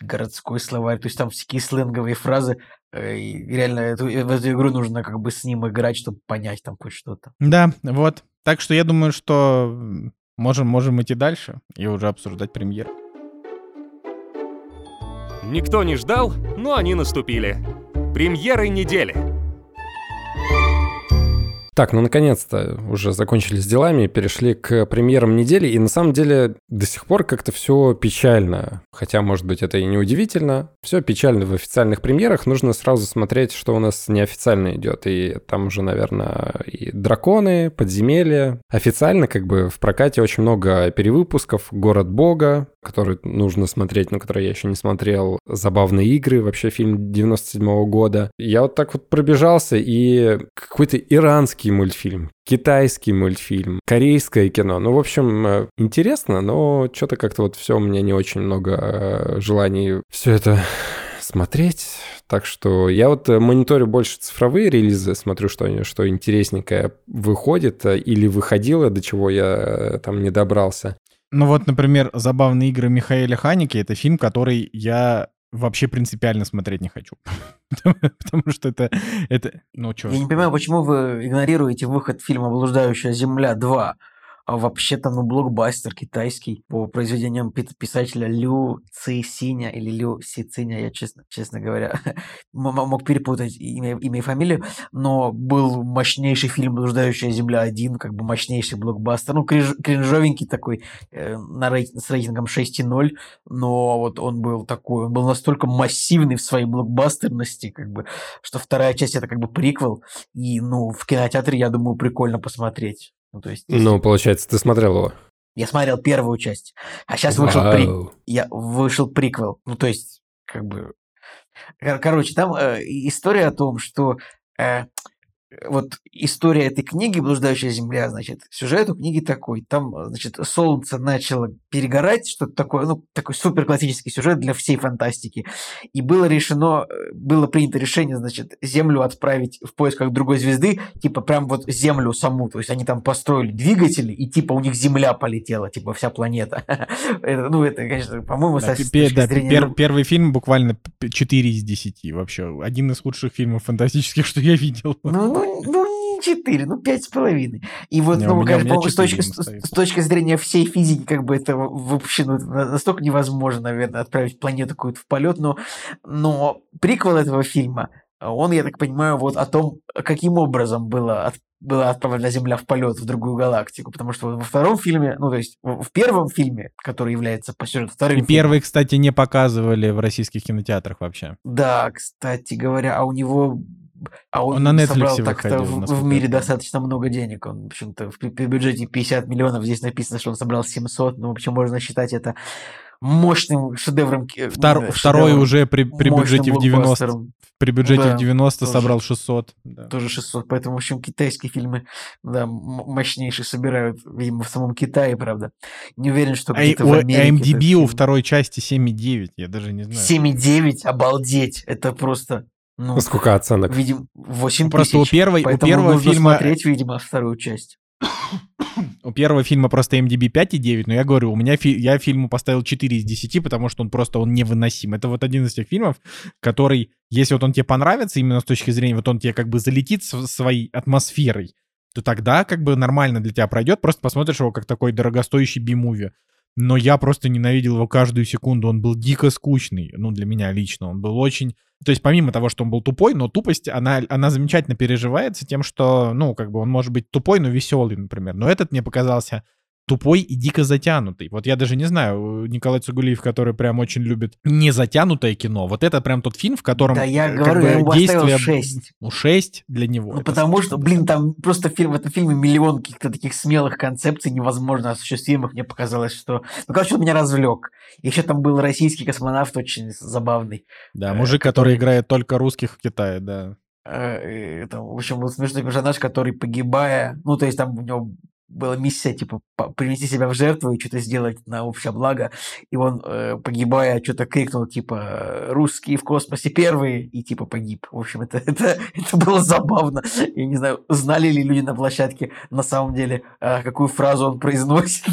городской словарь, то есть там всякие сленговые фразы, э, и реально эту, в эту игру нужно как бы с ним играть, чтобы понять там хоть что-то. Да, вот. Так что я думаю, что можем, можем идти дальше и уже обсуждать премьер. Никто не ждал, но они наступили. Премьеры недели. Так, ну наконец-то уже закончили с делами, перешли к премьерам недели, и на самом деле до сих пор как-то все печально. Хотя, может быть, это и не удивительно. Все печально в официальных премьерах, нужно сразу смотреть, что у нас неофициально идет. И там уже, наверное, и драконы, подземелья. Официально как бы в прокате очень много перевыпусков. «Город Бога», который нужно смотреть, но который я еще не смотрел. «Забавные игры», вообще фильм 97 -го года. Я вот так вот пробежался, и какой-то иранский мультфильм, китайский мультфильм, корейское кино. Ну, в общем, э, интересно, но что-то как-то вот все, у меня не очень много э, желаний все это смотреть. Так что я вот э, мониторю больше цифровые релизы, смотрю, что, что интересненькое выходит или выходило, до чего я там не добрался. Ну вот, например, «Забавные игры» Михаила Ханики — это фильм, который я вообще принципиально смотреть не хочу. Потому что это... это ну, чё Я не понимаю, почему вы игнорируете выход фильма «Блуждающая земля 2», а вообще-то, ну, блокбастер китайский по произведениям писателя Лю Ци Синя или Лю Си Циня, я честно, честно говоря, мог перепутать имя, имя и фамилию, но был мощнейший фильм «Блуждающая земля 1», как бы мощнейший блокбастер, ну, кринж, кринжовенький такой, э, на рейтинг, с рейтингом 6,0, но вот он был такой, он был настолько массивный в своей блокбастерности, как бы, что вторая часть это как бы приквел, и, ну, в кинотеатре, я думаю, прикольно посмотреть. Ну, то есть, ну, получается, ты смотрел его? Я смотрел первую часть, а сейчас вышел, при... я... вышел приквел. Ну, то есть, как бы... Короче, там э, история о том, что э, вот история этой книги «Блуждающая земля», значит, сюжет у книги такой. Там, значит, солнце начало перегорать, что-то такое, ну, такой супер классический сюжет для всей фантастики. И было решено, было принято решение, значит, Землю отправить в поисках другой звезды, типа прям вот Землю саму. То есть они там построили двигатели, и типа у них Земля полетела, типа вся планета. это, ну, это, конечно, по-моему, да, со да, зрения... пер, Первый фильм буквально 4 из 10 вообще. Один из лучших фильмов фантастических, что я видел. Ну, ну, ну, не 4, ну 5,5. И вот, не, ну, конечно, с, точки, с, с точки зрения всей физики, как бы это вообще ну, настолько невозможно, наверное, отправить планету какую-то в полет, но, но приквел этого фильма, он, я так понимаю, вот о том, каким образом было от, была отправлена Земля в полет в другую галактику, потому что во втором фильме, ну то есть в первом фильме, который является по сюжету вторым. И первый, кстати, не показывали в российских кинотеатрах вообще. Да, кстати говоря, а у него а он, он на собрал так-то в, в мире достаточно много денег. Он, в общем-то, в, в бюджете 50 миллионов. Здесь написано, что он собрал 700. Ну, в общем, можно считать это мощным шедевром. Втор, шедевром второй уже при, при бюджете в 90. При бюджете да, в 90 тоже, собрал 600. Да. Тоже 600. Поэтому, в общем, китайские фильмы да, мощнейшие собирают, видимо, в самом Китае, правда. Не уверен, что а где-то а, в Америке. IMDb у второй части 7,9. Я даже не знаю. 7,9? Обалдеть. Это просто ну, Сколько оценок? Видим, 8 Просто тысяч. у, первой, у первого фильма... смотреть, видимо, вторую часть. У первого фильма просто MDB 5,9, но я говорю, у меня фи- я фильму поставил 4 из 10, потому что он просто он невыносим. Это вот один из тех фильмов, который, если вот он тебе понравится, именно с точки зрения, вот он тебе как бы залетит своей атмосферой, то тогда как бы нормально для тебя пройдет, просто посмотришь его как такой дорогостоящий би-муви но я просто ненавидел его каждую секунду. Он был дико скучный, ну, для меня лично. Он был очень... То есть помимо того, что он был тупой, но тупость, она, она замечательно переживается тем, что, ну, как бы он может быть тупой, но веселый, например. Но этот мне показался тупой и дико затянутый. Вот я даже не знаю, Николай Цугулиев, который прям очень любит не затянутое кино, вот это прям тот фильм, в котором да, я говорю, бы, я ему действие... 6. Ну, 6 для него. Ну, потому что, блин, там просто фильм, в этом фильме миллион каких-то таких смелых концепций невозможно осуществимых. Мне показалось, что... Ну, короче, он меня развлек. Еще там был российский космонавт очень забавный. Да, э, мужик, который, который играет только русских в Китае, да. Э, это, в общем, был смешной персонаж, который, погибая, ну, то есть там у него была миссия, типа, принести себя в жертву и что-то сделать на общее благо. И он, э, погибая, что-то крикнул, типа, русские в космосе первые, и, типа, погиб. В общем, это, это, это было забавно. Я не знаю, знали ли люди на площадке на самом деле, э, какую фразу он произносит.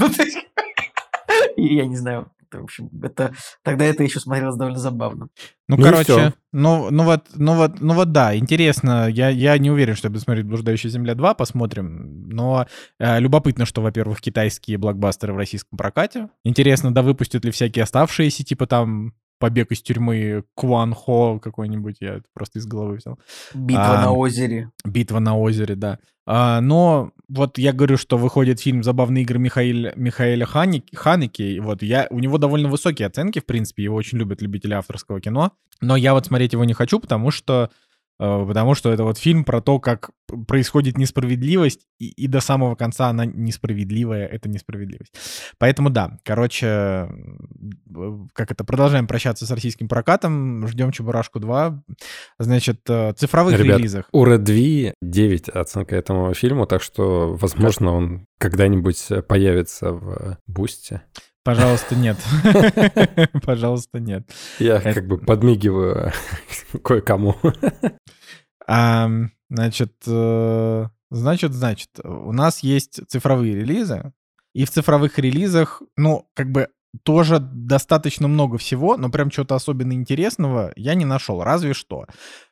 Я не знаю в общем, это тогда это еще смотрелось довольно забавно. Ну, ну короче, ну, ну вот, ну вот, ну вот да, интересно. Я, я не уверен, что я буду смотреть «Блуждающая земля 2», посмотрим. Но э, любопытно, что, во-первых, китайские блокбастеры в российском прокате. Интересно, да выпустят ли всякие оставшиеся, типа там побег из тюрьмы Куан Хо какой-нибудь, я это просто из головы взял. Битва А, на озере. Битва на озере, да. А, но вот я говорю, что выходит фильм «Забавные игры» Михаэля, Михаэля Ханик- Ханеки. Вот я, у него довольно высокие оценки, в принципе, его очень любят любители авторского кино. Но я вот смотреть его не хочу, потому что потому что это вот фильм про то, как происходит несправедливость, и, и до самого конца она несправедливая, это несправедливость. Поэтому да, короче, э, как это, продолжаем прощаться с российским прокатом, ждем Чебурашку 2. Значит, э, цифровых Ребят, релизах. У Red 2 9 оценка этому фильму, так что, возможно, он когда-нибудь появится в Бусте. Пожалуйста, нет. Пожалуйста, нет. Я Это- как бы подмигиваю кое-кому. Значит, э, значит, значит, у нас есть цифровые релизы, и в цифровых релизах, ну, как бы тоже достаточно много всего, но прям чего-то особенно интересного я не нашел. Разве что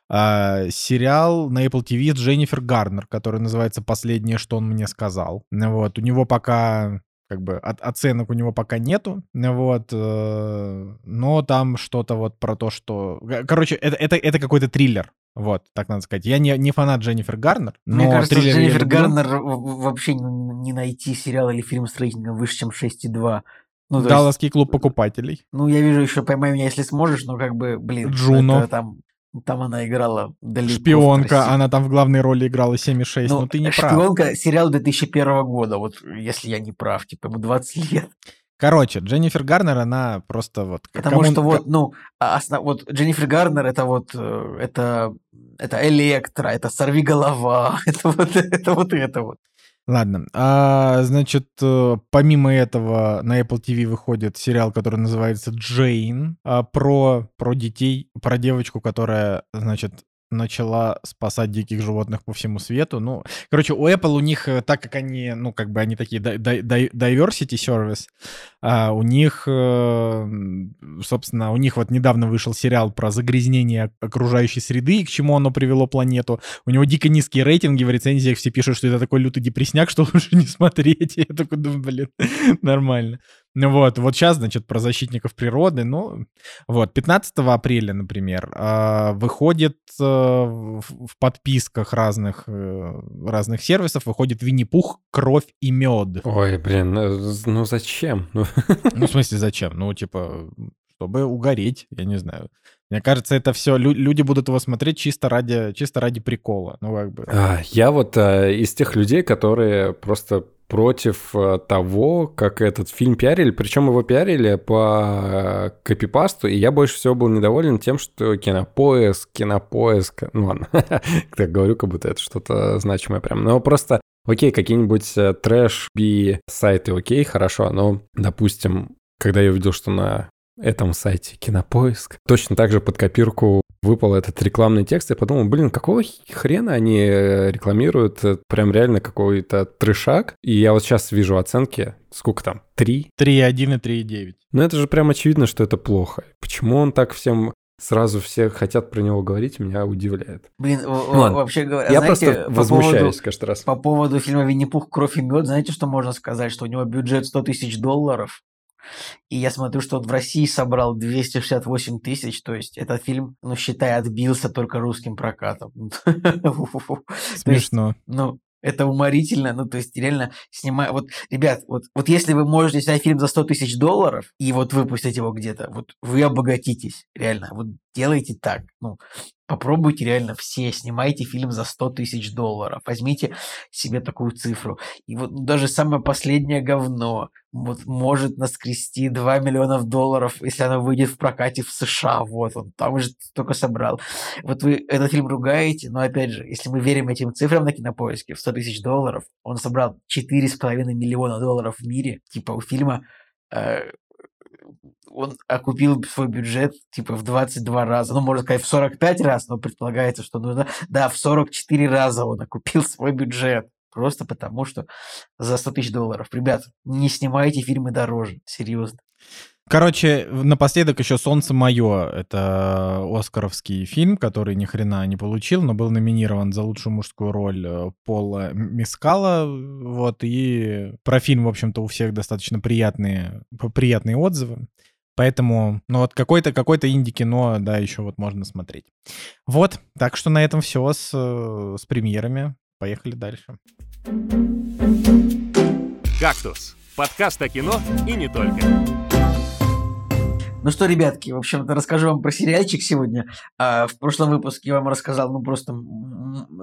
а, сериал на Apple TV с Дженнифер Гарнер, который называется «Последнее, что он мне сказал». Вот, у него пока как бы от- оценок у него пока нету, вот, э, но там что-то вот про то, что, г- короче, это это это какой-то триллер, вот, так надо сказать. Я не не фанат Дженнифер Гарнер, но Мне кажется, триллеры я Дженнифер. Гарнер вообще не найти сериал или фильм с рейтингом выше, чем 6,2. Ну, то есть, Далласский клуб покупателей. ну, я вижу еще «Поймай меня, если сможешь», но как бы, блин, Джуно. это там, там она играла далеко. Шпионка, она там в главной роли играла 7,6, Ну, но ты не прав. «Шпионка» сериал 2001 года, вот если я не прав, типа ему 20 лет. Короче, Дженнифер Гарнер, она просто вот... Потому кому- что вот, ну, а основ- вот Дженнифер Гарнер это вот, э, это, это Электро, это Сорви голова, это вот это вот это вот. Ладно, а, значит, э, помимо этого на Apple TV выходит сериал, который называется «Джейн», а, про, про детей, про девочку, которая, значит, начала спасать диких животных по всему свету. Ну, короче, у Apple у них, э, так как они, ну, как бы они такие diversity service, а, у них, э, собственно, у них вот недавно вышел сериал про загрязнение окружающей среды и к чему оно привело планету. У него дико низкие рейтинги, в рецензиях все пишут, что это такой лютый депресняк, что лучше не смотреть. Я такой думаю, блин, нормально. Ну вот, вот сейчас, значит, про защитников природы, ну, вот, 15 апреля, например, а, выходит э, в подписках разных, э, разных сервисов, выходит Винни-Пух «Кровь и мед». Ой, блин, э, ну зачем? Ну, в смысле, зачем? Ну, типа, чтобы угореть, я не знаю. Мне кажется, это все, люди будут его смотреть чисто ради, чисто ради прикола. Ну, как бы. а, Я вот э, из тех людей, которые просто против э, того, как этот фильм пиарили, причем его пиарили по э, копипасту, и я больше всего был недоволен тем, что кинопоиск, кинопоиск, ну ладно, так говорю, как будто это что-то значимое прям, но просто Окей, какие-нибудь э, трэш би сайты, окей, хорошо, но, допустим, когда я увидел, что на этом сайте Кинопоиск точно так же под копирку выпал этот рекламный текст, я подумал, блин, какого хрена они э, рекламируют э, прям реально какой-то трешак, и я вот сейчас вижу оценки, сколько там, 3? 3,1 и 3,9. Ну это же прям очевидно, что это плохо. Почему он так всем сразу все хотят про него говорить, меня удивляет. Блин, ладно. вообще говоря, я знаете, просто по возмущаюсь поводу, каждый раз. по поводу фильма «Винни-Пух. Кровь и мед», знаете, что можно сказать? Что у него бюджет 100 тысяч долларов, и я смотрю, что он в России собрал 268 тысяч, то есть этот фильм, ну, считай, отбился только русским прокатом. Смешно. Ну, это уморительно, ну, то есть, реально, снимая... Вот, ребят, вот, вот если вы можете снять фильм за 100 тысяч долларов и вот выпустить его где-то, вот вы обогатитесь, реально, вот делайте так, ну, попробуйте реально все, снимайте фильм за 100 тысяч долларов, возьмите себе такую цифру. И вот даже самое последнее говно вот может наскрести 2 миллиона долларов, если оно выйдет в прокате в США, вот он там уже только собрал. Вот вы этот фильм ругаете, но опять же, если мы верим этим цифрам на кинопоиске, в 100 тысяч долларов, он собрал 4,5 миллиона долларов в мире, типа у фильма э, он окупил свой бюджет типа в 22 раза, ну, можно сказать, в 45 раз, но предполагается, что нужно, да, в 44 раза он окупил свой бюджет. Просто потому, что за 100 тысяч долларов. Ребят, не снимайте фильмы дороже, серьезно. Короче, напоследок еще «Солнце мое». Это оскаровский фильм, который ни хрена не получил, но был номинирован за лучшую мужскую роль э, Пола Мискала. Вот, и про фильм, в общем-то, у всех достаточно приятные, приятные отзывы. Поэтому, ну вот какой-то какой-то инди-кино, да, еще вот можно смотреть. Вот, так что на этом все с, э, с премьерами. Поехали дальше. «Кактус» — подкаст о кино и не только. Ну что, ребятки, в общем-то, расскажу вам про сериальчик сегодня. А, в прошлом выпуске я вам рассказал, ну просто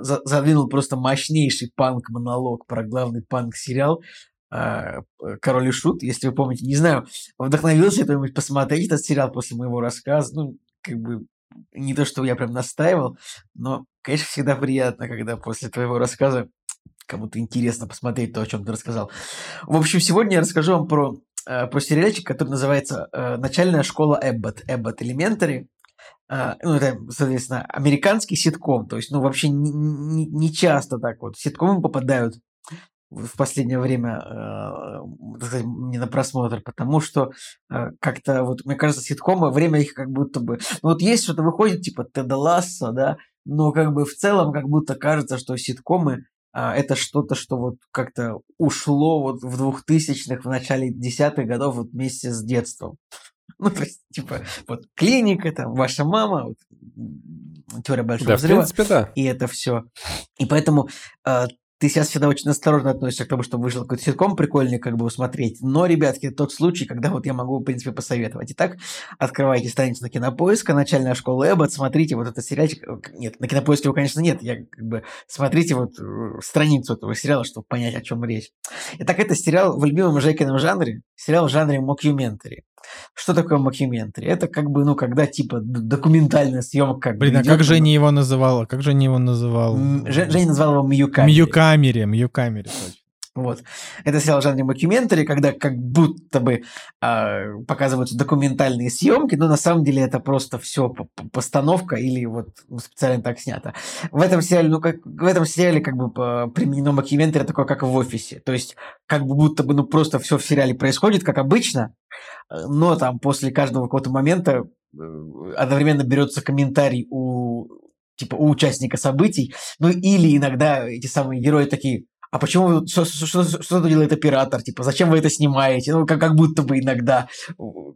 задвинул просто мощнейший панк-монолог про главный панк-сериал а, «Король и Шут», если вы помните. Не знаю, вдохновился кто-нибудь посмотреть этот сериал после моего рассказа. Ну, как бы не то, что я прям настаивал, но, конечно, всегда приятно, когда после твоего рассказа кому-то интересно посмотреть то, о чем ты рассказал. В общем, сегодня я расскажу вам про Э, про сериальчик, который называется э, «Начальная школа Эббот», Эббот Elementary. Э, ну, это, соответственно, американский ситком. То есть, ну, вообще не, не, не часто так вот ситкомы попадают в последнее время, э, так сказать, не на просмотр, потому что э, как-то вот, мне кажется, ситкомы, время их как будто бы... Ну, вот есть что-то выходит, типа Теда Ласса, да, но как бы в целом как будто кажется, что ситкомы это что-то, что вот как-то ушло вот в двухтысячных, в начале десятых годов вот вместе с детством. Ну, то есть, типа, вот клиника, там, ваша мама, вот, теория большого да, взрыва. В принципе, да. И это все. И поэтому э, ты сейчас всегда очень осторожно относишься к тому, что вышел какой-то ситком прикольный, как бы усмотреть. Но, ребятки, это тот случай, когда вот я могу, в принципе, посоветовать. Итак, открывайте страницу на Кинопоиска, начальная школа Эбботт, смотрите вот этот сериальчик. Нет, на Кинопоиске его, конечно, нет. Я как бы смотрите вот э, страницу этого сериала, чтобы понять, о чем речь. Итак, это сериал в любимом Жекином жанре, сериал в жанре мокюментари. Что такое мокюментари? Это как бы, ну, когда типа документальная съемка. Как Блин, а как Женя его называла? Как Женя его называл? Женя назвал его Мьюкамери. Мьюкамери, Мьюкамери, точно. Вот. Это сериал в жанре мокюментари, когда как будто бы э, показываются документальные съемки, но на самом деле это просто все постановка или вот специально так снято. В этом сериале, ну как в этом сериале как бы применено мокюментари такое, как в офисе. То есть как будто бы ну просто все в сериале происходит, как обычно, но там после каждого какого-то момента э, одновременно берется комментарий у типа у участника событий, ну или иногда эти самые герои такие, а почему что, что, что, что делает оператор, типа, зачем вы это снимаете? Ну, как, как будто бы иногда,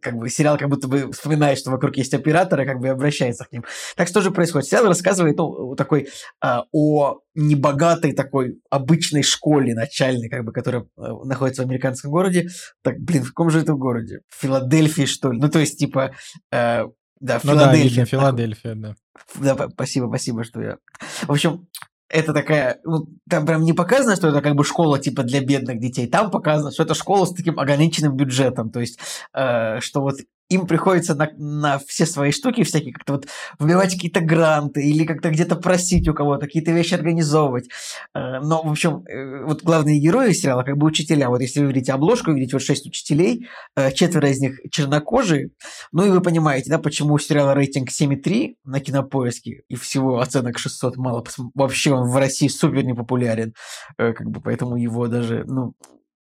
как бы сериал как будто бы вспоминает, что вокруг есть операторы, как бы и обращается к ним. Так что же происходит? Сериал рассказывает, ну, такой, а, о небогатой такой обычной школе начальной, как бы, которая а, находится в американском городе. Так, блин, в каком же это городе? В Филадельфии, что ли? Ну, то есть, типа, э, да, ну Филадельфия. Да, Филадельфия, да. Да, спасибо, спасибо, что я... В общем, это такая, ну, там прям не показано, что это как бы школа типа для бедных детей, там показано, что это школа с таким ограниченным бюджетом, то есть, э, что вот им приходится на, на все свои штуки всякие как-то вот выбивать какие-то гранты или как-то где-то просить у кого-то, какие-то вещи организовывать. Э, но, в общем, э, вот главные герои сериала как бы учителя. Вот если вы видите обложку, видите вот шесть учителей, э, четверо из них чернокожие. Ну и вы понимаете, да, почему у сериала рейтинг 7,3 на кинопоиске и всего оценок 600 мало. Вообще он в России супер непопулярен. Как бы поэтому его даже, ну,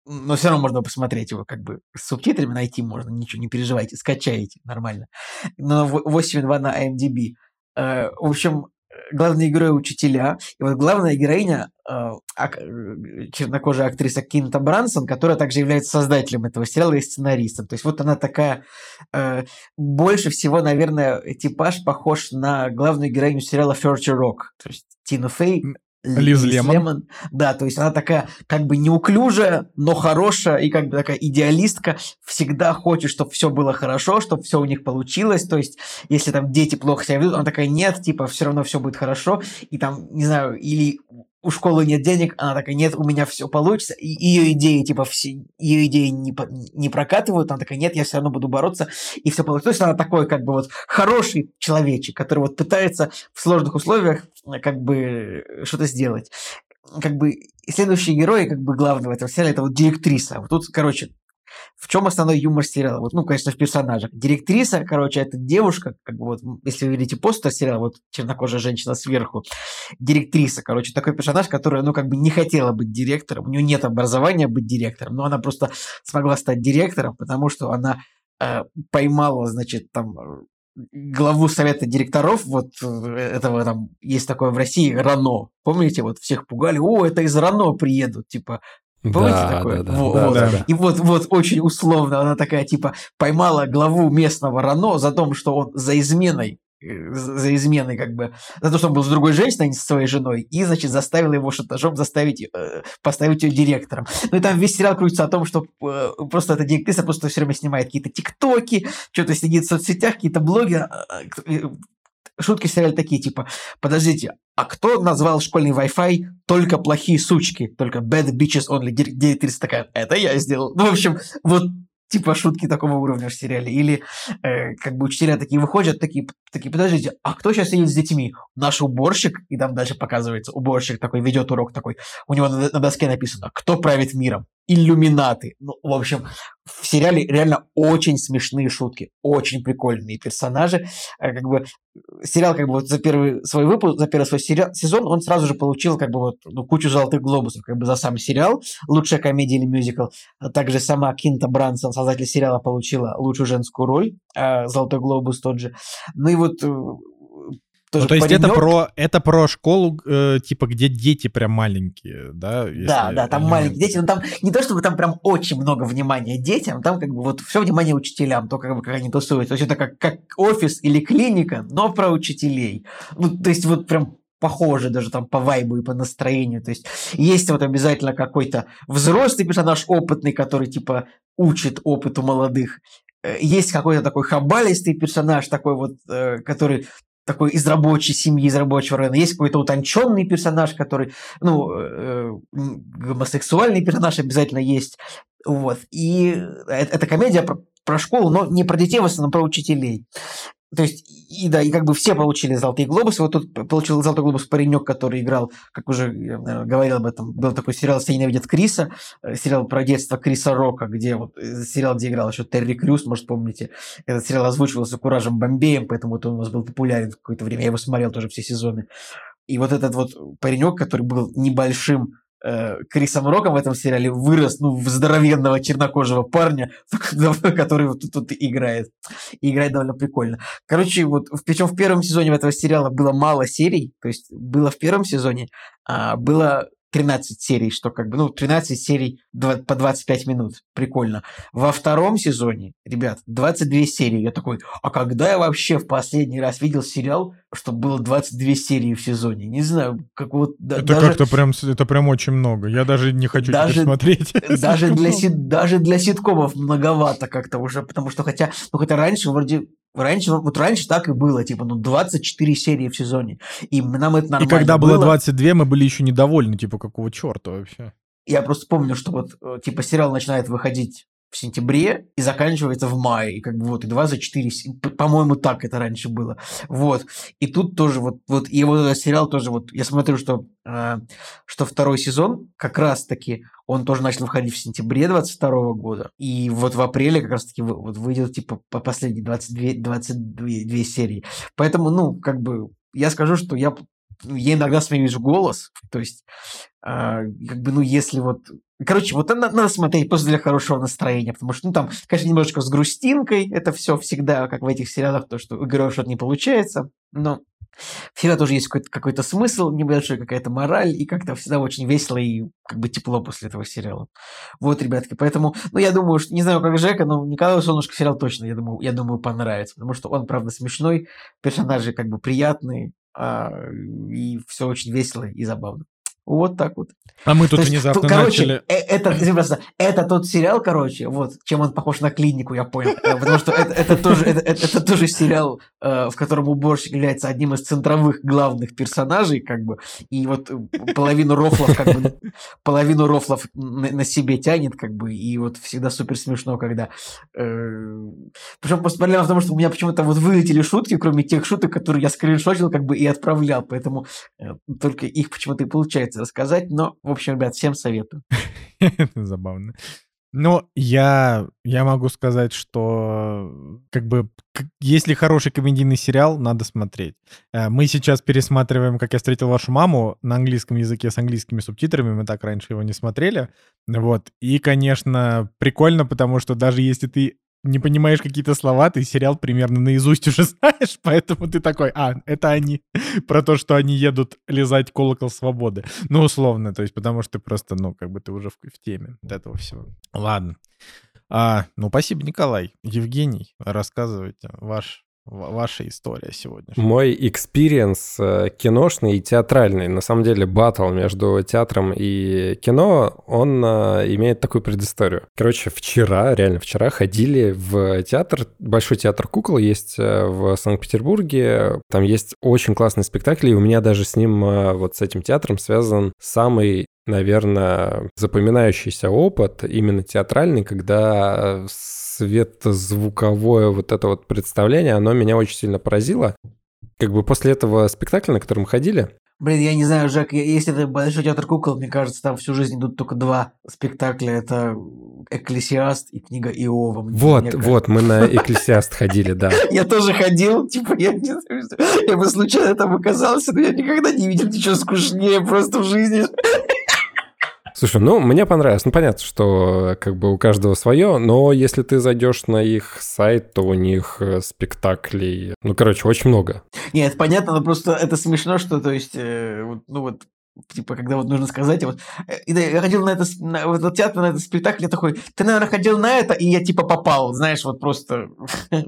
но все равно можно посмотреть его, как бы с субтитрами найти можно, ничего, не переживайте, скачаете, нормально. Но 8.2 на IMDb. Э, в общем, главные герои учителя. И вот главная героиня, э, чернокожая актриса Кинта Брансон, которая также является создателем этого сериала и сценаристом. То есть вот она такая, э, больше всего, наверное, типаж похож на главную героиню сериала Ферчи Рок. То есть Тину Фей Лиз Лемон. Лемон. Да, то есть она такая как бы неуклюжая, но хорошая и как бы такая идеалистка, всегда хочет, чтобы все было хорошо, чтобы все у них получилось. То есть, если там дети плохо себя ведут, она такая, нет, типа, все равно все будет хорошо. И там, не знаю, или у школы нет денег, она такая, нет, у меня все получится. И ее идеи, типа, все, ее идеи не, не прокатывают, она такая, нет, я все равно буду бороться, и все получится. То есть она такой, как бы, вот, хороший человечек, который вот пытается в сложных условиях, как бы, что-то сделать. Как бы, следующий герой, как бы, главного этого сериала, это вот директриса. Вот тут, короче, в чем основной юмор сериала? Вот, ну, конечно, в персонажах. Директриса, короче, это девушка, как бы вот, если вы видите постер сериала, вот чернокожая женщина сверху, директриса, короче, такой персонаж, который, ну, как бы не хотела быть директором, у нее нет образования быть директором, но она просто смогла стать директором, потому что она э, поймала, значит, там главу совета директоров, вот э, этого там есть такое в России Рано. Помните, вот всех пугали, о, это из Рано приедут, типа Помните Да, такое? да, да, Во- да, вот. да. И вот, вот очень условно она такая, типа, поймала главу местного РАНО за то, что он за изменой э, за изменой, как бы, за то, что он был с другой женщиной, а не со своей женой, и, значит, заставила его шантажом заставить, э, поставить ее директором. Ну и там весь сериал крутится о том, что э, просто эта директриса просто все время снимает какие-то тиктоки, что-то сидит в соцсетях, какие-то блогеры. а, а, э, Шутки сериале такие, типа, подождите, а кто назвал школьный Wi-Fi только плохие сучки, только bad bitches only? Дир- Директриса такая, это я сделал. Ну, в общем, вот типа шутки такого уровня в сериале. Или э, как бы учителя такие выходят, такие, такие, подождите, а кто сейчас сидит с детьми? Наш уборщик, и там дальше показывается, уборщик такой ведет урок такой, у него на, на доске написано, кто правит миром? Иллюминаты. Ну, в общем, в сериале реально очень смешные шутки, очень прикольные персонажи. Э, Как бы сериал как бы вот за первый свой выпуск, за первый свой сериал, сезон он сразу же получил как бы вот ну, кучу золотых глобусов как бы за сам сериал, лучшая комедия или мюзикл. А также сама Кинта Брансон, создатель сериала, получила лучшую женскую роль, а золотой глобус тот же. Ну и вот э, тоже Ну, то есть это про, это про школу, э, типа, где дети прям маленькие, да? Да, да, там маленькие дети, но там не то, чтобы там прям очень много внимания детям, там как бы вот все внимание учителям, то, как бы, как они тусуются. То есть это как, как офис или клиника, но про учителей. Ну, то есть вот прям похоже даже там по вайбу и по настроению. То есть есть вот обязательно какой-то взрослый персонаж опытный, который типа учит опыту молодых. Э, Есть какой-то такой хабалистый персонаж, такой вот, э, который такой из рабочей семьи, из рабочего района. Есть какой-то утонченный персонаж, который, ну, э, гомосексуальный персонаж обязательно есть. Вот. И э- это комедия про, про школу, но не про детей, в основном про учителей. То есть, и да, и как бы все получили золотые глобусы. Вот тут получил золотой глобус паренек, который играл, как уже наверное, говорил об этом, был такой сериал «Все ненавидят Криса», э, сериал про детство Криса Рока, где вот э, сериал, где играл еще Терри Крюс, может, помните. Этот сериал озвучивался Куражем Бомбеем, поэтому вот он у нас был популярен какое-то время. Я его смотрел тоже все сезоны. И вот этот вот паренек, который был небольшим э, Крисом Роком в этом сериале, вырос ну, в здоровенного чернокожего парня, который вот тут, тут играет. И играет довольно прикольно. Короче, вот причем в первом сезоне этого сериала было мало серий, то есть было в первом сезоне, а, было 13 серий, что как бы, ну, 13 серий два- по 25 минут. Прикольно. Во втором сезоне, ребят, 22 серии. Я такой, а когда я вообще в последний раз видел сериал, что было 22 серии в сезоне? Не знаю, как вот... Это даже- как-то прям, это прям очень много. Я даже не хочу Даже- смотреть. даже для, много. си- даже для ситкомов многовато как-то уже, потому что хотя, ну хотя раньше вроде, раньше, вот раньше так и было, типа, ну 24 серии в сезоне, и нам это И нормально когда было 22, мы были еще недовольны, типа, какого черта вообще. Я просто помню, что вот, э, типа, сериал начинает выходить в сентябре и заканчивается в мае, и как бы вот, и 24, с- п- по-моему, так это раньше было, вот, и тут тоже вот, вот, и вот этот сериал тоже вот, я смотрю, что, э, что второй сезон как раз-таки, он тоже начал выходить в сентябре 22 года, и вот в апреле как раз-таки вот выйдет, типа, по последней 22, 22 две серии, поэтому, ну, как бы, я скажу, что я, я иногда смеюсь в голос, то есть, а, как бы, ну, если вот... Короче, вот надо, надо смотреть просто для хорошего настроения, потому что, ну, там, конечно, немножечко с грустинкой, это все всегда, как в этих сериалах, то, что у героев что-то не получается, но всегда тоже есть какой-то, какой-то смысл, небольшой какая-то мораль, и как-то всегда очень весело и как бы тепло после этого сериала. Вот, ребятки, поэтому, ну, я думаю, что, не знаю, как Жека, но Николаю Солнышко сериал точно, я думаю, я думаю, понравится, потому что он, правда, смешной, персонажи как бы приятные, а, и все очень весело и забавно. Вот так вот. А мы тут То есть, внезапно тут, короче, начали... э- это, просто, это тот сериал, короче, вот, чем он похож на клинику, я понял. Э, Потому что это, это тоже, это, это- это тоже сериал, э, в котором уборщик является одним из центровых главных персонажей, как бы, и вот э, половину рофлов, как бы, половину рофлов на, на себе тянет, как бы, и вот всегда супер смешно, когда... Причем просто проблема в том, что у меня почему-то вот вылетели шутки, кроме тех шуток, которые я скриншотил, как бы, и отправлял, поэтому э, только их почему-то и получается рассказать, но, в общем, ребят, всем советую. Это забавно. Ну, я, я могу сказать, что как бы если хороший комедийный сериал, надо смотреть. Э, Мы сейчас пересматриваем «Как я встретил вашу маму» на английском языке с английскими субтитрами. Мы так раньше его не смотрели. Вот. И, конечно, прикольно, потому что даже если ты не понимаешь какие-то слова, ты сериал примерно наизусть уже знаешь, поэтому ты такой, а, это они, про то, что они едут лизать колокол свободы. Ну, условно, то есть потому что ты просто, ну, как бы ты уже в, в теме от этого всего. Ладно. А, ну, спасибо, Николай. Евгений, рассказывайте ваш ваша история сегодня? Мой experience э, киношный и театральный, на самом деле, батл между театром и кино, он э, имеет такую предысторию. Короче, вчера, реально вчера ходили в театр, Большой театр кукол есть э, в Санкт-Петербурге, там есть очень классный спектакль, и у меня даже с ним, вот с этим театром связан самый наверное, запоминающийся опыт именно театральный, когда светозвуковое вот это вот представление, оно меня очень сильно поразило. Как бы после этого спектакля, на который мы ходили, Блин, я не знаю, Жак, если это Большой театр кукол, мне кажется, там всю жизнь идут только два спектакля. Это «Экклесиаст» и книга Иова. Вот, вот, мы на «Экклесиаст» ходили, да. Я тоже ходил, типа, я не знаю, я бы случайно там оказался, но я никогда не видел ничего скучнее просто в жизни. Слушай, ну, мне понравилось. Ну, понятно, что как бы у каждого свое, но если ты зайдешь на их сайт, то у них э, спектаклей, ну, короче, очень много. Нет, понятно, но просто это смешно, что, то есть, э, ну, вот типа, когда вот нужно сказать, вот, э, и, да, я ходил на это, на, в этот театр, на этот спектакль, я такой, ты, наверное, ходил на это, и я, типа, попал, знаешь, вот просто...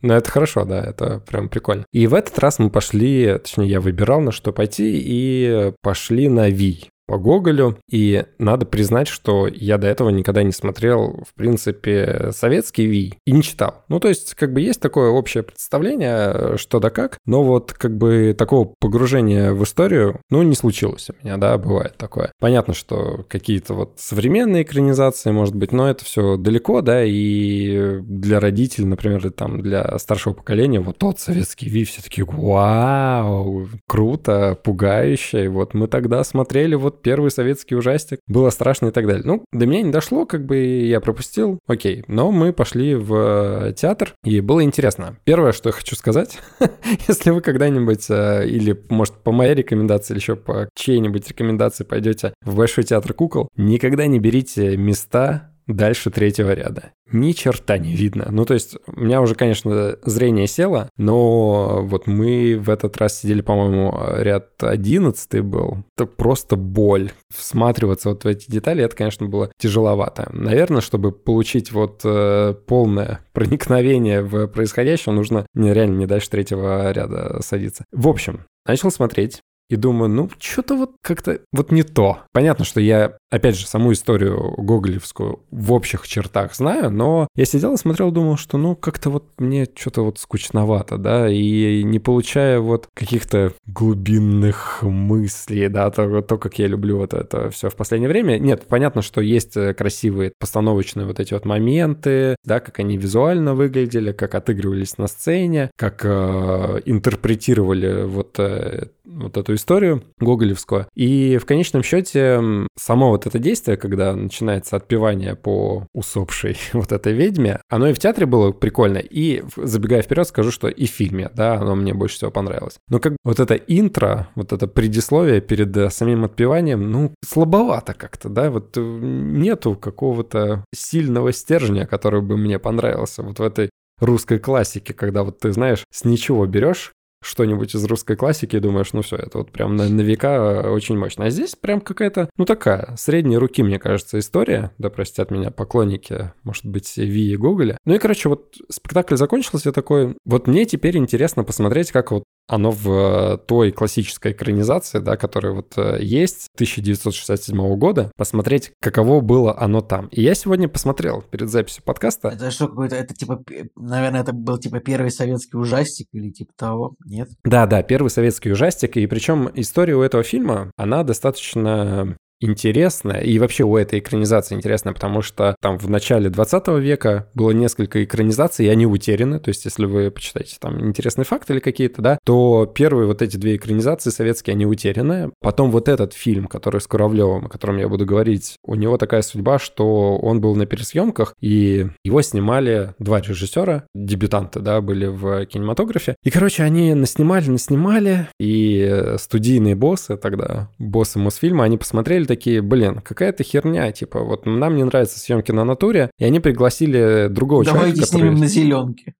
Ну, это хорошо, да, это прям прикольно. И в этот раз мы пошли, точнее, я выбирал, на что пойти, и пошли на Ви по Гоголю, и надо признать, что я до этого никогда не смотрел, в принципе, советский Ви и не читал. Ну, то есть, как бы есть такое общее представление, что да как, но вот как бы такого погружения в историю, ну, не случилось у меня, да, бывает такое. Понятно, что какие-то вот современные экранизации, может быть, но это все далеко, да, и для родителей, например, там, для старшего поколения, вот тот советский Ви все таки вау, круто, пугающе, и вот мы тогда смотрели вот вот первый советский ужастик, было страшно и так далее. Ну, до меня не дошло, как бы я пропустил, окей. Но мы пошли в э, театр, и было интересно. Первое, что я хочу сказать, если вы когда-нибудь, э, или, может, по моей рекомендации, или еще по чьей-нибудь рекомендации пойдете в Большой театр кукол, никогда не берите места дальше третьего ряда. Ни черта не видно. Ну, то есть, у меня уже, конечно, зрение село, но вот мы в этот раз сидели, по-моему, ряд одиннадцатый был. Это просто боль. Всматриваться вот в эти детали, это, конечно, было тяжеловато. Наверное, чтобы получить вот э, полное проникновение в происходящее, нужно не, реально не дальше третьего ряда садиться. В общем, начал смотреть и думаю, ну, что-то вот как-то вот не то. Понятно, что я, опять же, саму историю гоголевскую в общих чертах знаю, но я сидел и смотрел, думал, что, ну, как-то вот мне что-то вот скучновато, да, и не получая вот каких-то глубинных мыслей, да, то, то, как я люблю вот это все в последнее время. Нет, понятно, что есть э, красивые постановочные вот эти вот моменты, да, как они визуально выглядели, как отыгрывались на сцене, как э, интерпретировали вот, э, вот эту историю гоголевскую. И в конечном счете само вот это действие, когда начинается отпевание по усопшей вот этой ведьме, оно и в театре было прикольно, и, забегая вперед, скажу, что и в фильме, да, оно мне больше всего понравилось. Но как вот это интро, вот это предисловие перед э, самим отпеванием, ну, слабовато как-то, да, вот э, нету какого-то сильного стержня, который бы мне понравился вот в этой русской классике, когда вот ты знаешь, с ничего берешь что-нибудь из русской классики и думаешь, ну все, это вот прям на, на века э, очень мощно. А здесь прям какая-то, ну такая, средней руки, мне кажется, история, да простят меня поклонники, может быть, Ви и Гоголя. Ну и, короче, вот спектакль закончился, я такой, вот мне теперь интересно посмотреть, как вот оно в э, той классической экранизации, да, которая вот э, есть 1967 года, посмотреть, каково было оно там. И я сегодня посмотрел перед записью подкаста. Это что какой-то, это типа, наверное, это был типа первый советский ужастик или типа того, нет? Да, да, первый советский ужастик, и причем история у этого фильма, она достаточно интересная, и вообще у этой экранизации интересная, потому что там в начале 20 века было несколько экранизаций, и они утеряны, то есть если вы почитаете там интересные факты или какие-то, да, то первые вот эти две экранизации советские, они утеряны. Потом вот этот фильм, который с Куравлевым, о котором я буду говорить, у него такая судьба, что он был на пересъемках, и его снимали два режиссера, дебютанты, да, были в кинематографе. И, короче, они наснимали, наснимали, и студийные боссы тогда, боссы Мосфильма, они посмотрели такие, блин, какая-то херня, типа, вот нам не нравятся съемки на натуре, и они пригласили другого Давайте человека, снимем который... на зеленке.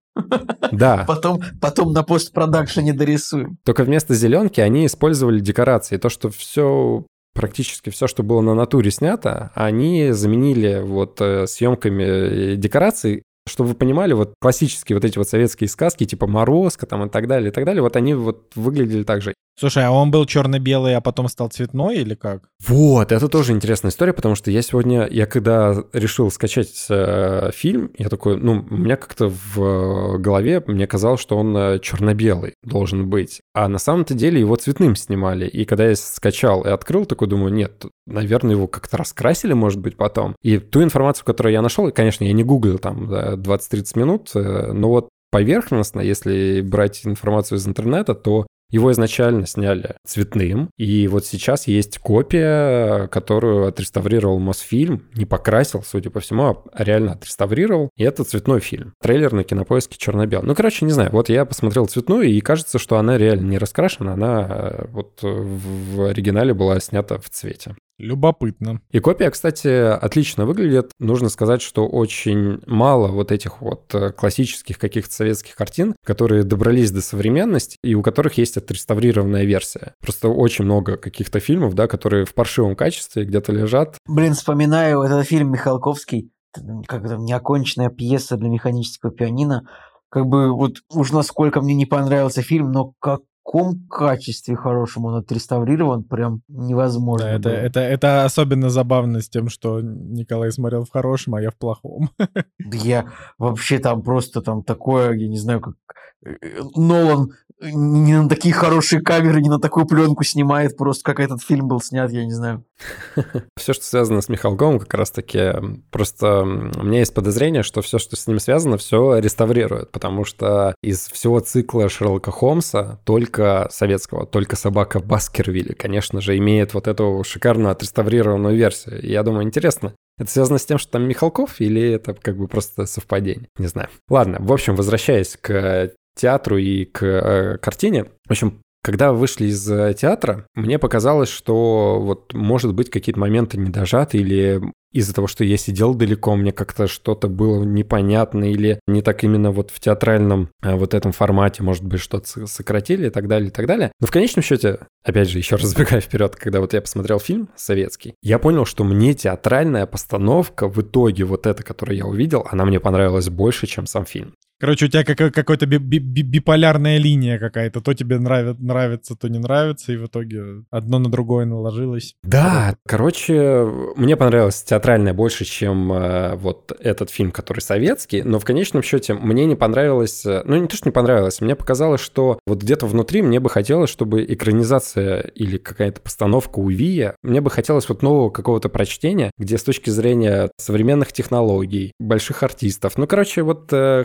Да, Потом, потом на постпродакшене дорисуем. только вместо зеленки они использовали декорации. То, что все практически все, что было на натуре снято, они заменили вот э, съемками э, декораций, чтобы вы понимали, вот классические вот эти вот советские сказки, типа «Морозко» там и так далее, и так далее, вот они вот выглядели так же. Слушай, а он был черно-белый, а потом стал цветной или как? Вот, это тоже интересная история, потому что я сегодня, я когда решил скачать э, фильм, я такой, ну, у меня как-то в голове, мне казалось, что он э, черно-белый должен быть, а на самом-то деле его цветным снимали, и когда я скачал и открыл, такой думаю, нет, наверное, его как-то раскрасили, может быть, потом. И ту информацию, которую я нашел, конечно, я не гуглил там да, 20-30 минут, э, но вот поверхностно, если брать информацию из интернета, то его изначально сняли цветным, и вот сейчас есть копия, которую отреставрировал Мосфильм, не покрасил, судя по всему, а реально отреставрировал, и это цветной фильм. Трейлер на кинопоиске черно-белый. Ну, короче, не знаю, вот я посмотрел цветную, и кажется, что она реально не раскрашена, она э, вот в оригинале была снята в цвете. Любопытно. И копия, кстати, отлично выглядит. Нужно сказать, что очень мало вот этих вот э, классических каких-то советских картин, которые добрались до современности и у которых есть отреставрированная версия. Просто очень много каких-то фильмов, да, которые в паршивом качестве где-то лежат. Блин, вспоминаю этот фильм Михалковский, как там, неоконченная пьеса для механического пианино. Как бы вот уж насколько мне не понравился фильм, но как каком качестве хорошем он отреставрирован, прям невозможно. Да, это, было. это, это особенно забавно с тем, что Николай смотрел в хорошем, а я в плохом. Да я вообще там просто там такое, я не знаю, как э, Нолан не на такие хорошие камеры, не на такую пленку снимает, просто как этот фильм был снят, я не знаю. Все, что связано с Михалковым, как раз-таки просто у меня есть подозрение, что все, что с ним связано, все реставрируют, потому что из всего цикла Шерлока Холмса только советского, только собака Баскервилли, конечно же, имеет вот эту шикарно отреставрированную версию. Я думаю, интересно, это связано с тем, что там Михалков, или это как бы просто совпадение? Не знаю. Ладно, в общем, возвращаясь к театру и к э, картине. В общем, когда вышли из э, театра, мне показалось, что вот может быть какие-то моменты не дожаты или из-за того, что я сидел далеко, мне как-то что-то было непонятно или не так именно вот в театральном а, вот этом формате, может быть, что-то сократили и так далее, и так далее. Но в конечном счете, опять же, еще раз забегая вперед, когда вот я посмотрел фильм советский, я понял, что мне театральная постановка в итоге вот эта, которую я увидел, она мне понравилась больше, чем сам фильм. Короче, у тебя би- би- биполярная линия какая-то. То тебе нравится, то не нравится, и в итоге одно на другое наложилось. Да, короче, мне понравилось театральное больше, чем э, вот этот фильм, который советский, но в конечном счете мне не понравилось, э, ну не то, что не понравилось, мне показалось, что вот где-то внутри мне бы хотелось, чтобы экранизация или какая-то постановка у Вия, мне бы хотелось вот нового какого-то прочтения, где с точки зрения современных технологий, больших артистов, ну, короче, вот э,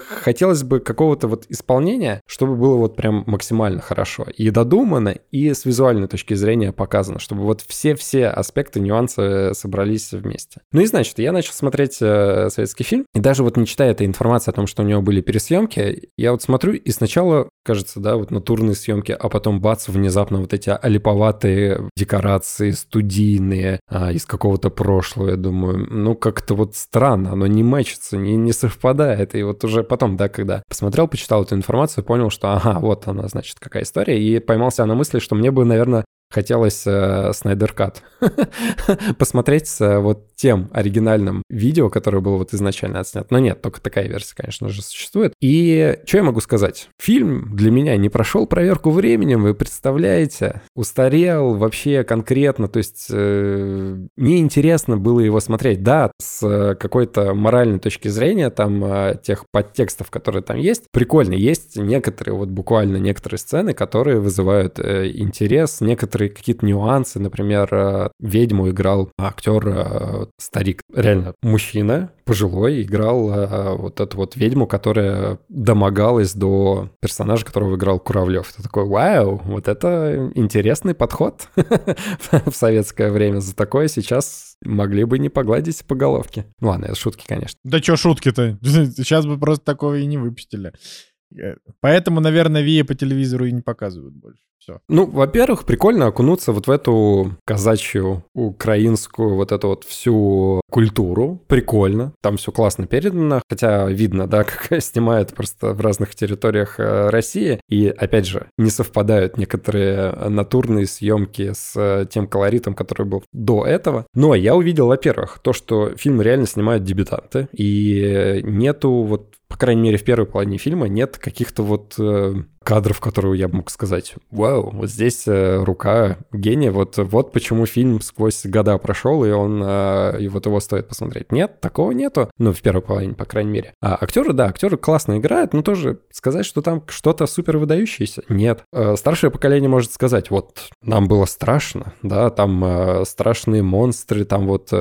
хотелось бы какого-то вот исполнения, чтобы было вот прям максимально хорошо и додумано, и с визуальной точки зрения показано, чтобы вот все-все аспекты, нюансы собрались вместе. Ну и значит, я начал смотреть э, советский фильм, и даже вот не читая этой информации о том, что у него были пересъемки, я вот смотрю, и сначала, кажется, да, вот натурные съемки, а потом бац, внезапно вот эти олиповатые декорации, студийные, а, из какого-то прошлого, я думаю, ну как-то вот странно, оно не мэчится, не, не совпадает, и вот уже потом, да, когда посмотрел, почитал эту информацию, понял, что ага, вот она, значит, какая история, и поймался на мысли, что мне бы, наверное, хотелось э, Снайдер Кат посмотреть с э, вот тем оригинальным видео, которое было вот изначально отснято. Но нет, только такая версия, конечно же, существует. И что я могу сказать? Фильм для меня не прошел проверку временем, вы представляете? Устарел вообще конкретно, то есть э, неинтересно было его смотреть. Да, с э, какой-то моральной точки зрения, там, э, тех подтекстов, которые там есть, прикольно. Есть некоторые, вот буквально некоторые сцены, которые вызывают э, интерес, некоторые какие-то нюансы. Например, э, ведьму играл актер э, старик, реально мужчина, пожилой, играл э, вот эту вот ведьму, которая домогалась до персонажа, которого играл Куравлев. Ты такой, вау, вот это интересный подход в советское время. За такое сейчас могли бы не погладить по головке. Ну ладно, это шутки, конечно. Да чё шутки-то? Сейчас бы просто такого и не выпустили. Э, Поэтому, наверное, Вия по телевизору и не показывают больше. Все. Ну, во-первых, прикольно окунуться вот в эту казачью, украинскую, вот эту вот всю культуру. Прикольно. Там все классно передано, хотя видно, да, как снимают просто в разных территориях э, России. И, опять же, не совпадают некоторые натурные съемки с э, тем колоритом, который был до этого. Но я увидел, во-первых, то, что фильм реально снимают дебютанты, и нету вот по крайней мере, в первой половине фильма нет каких-то вот э, кадров, которые я мог сказать, вау, вот здесь э, рука гения, вот, вот почему фильм сквозь года прошел, и он, э, и вот его стоит посмотреть. Нет, такого нету, ну, в первой половине, по крайней мере. А актеры, да, актеры классно играют, но тоже сказать, что там что-то супер выдающееся, нет. Э, старшее поколение может сказать, вот, нам было страшно, да, там страшные монстры, там вот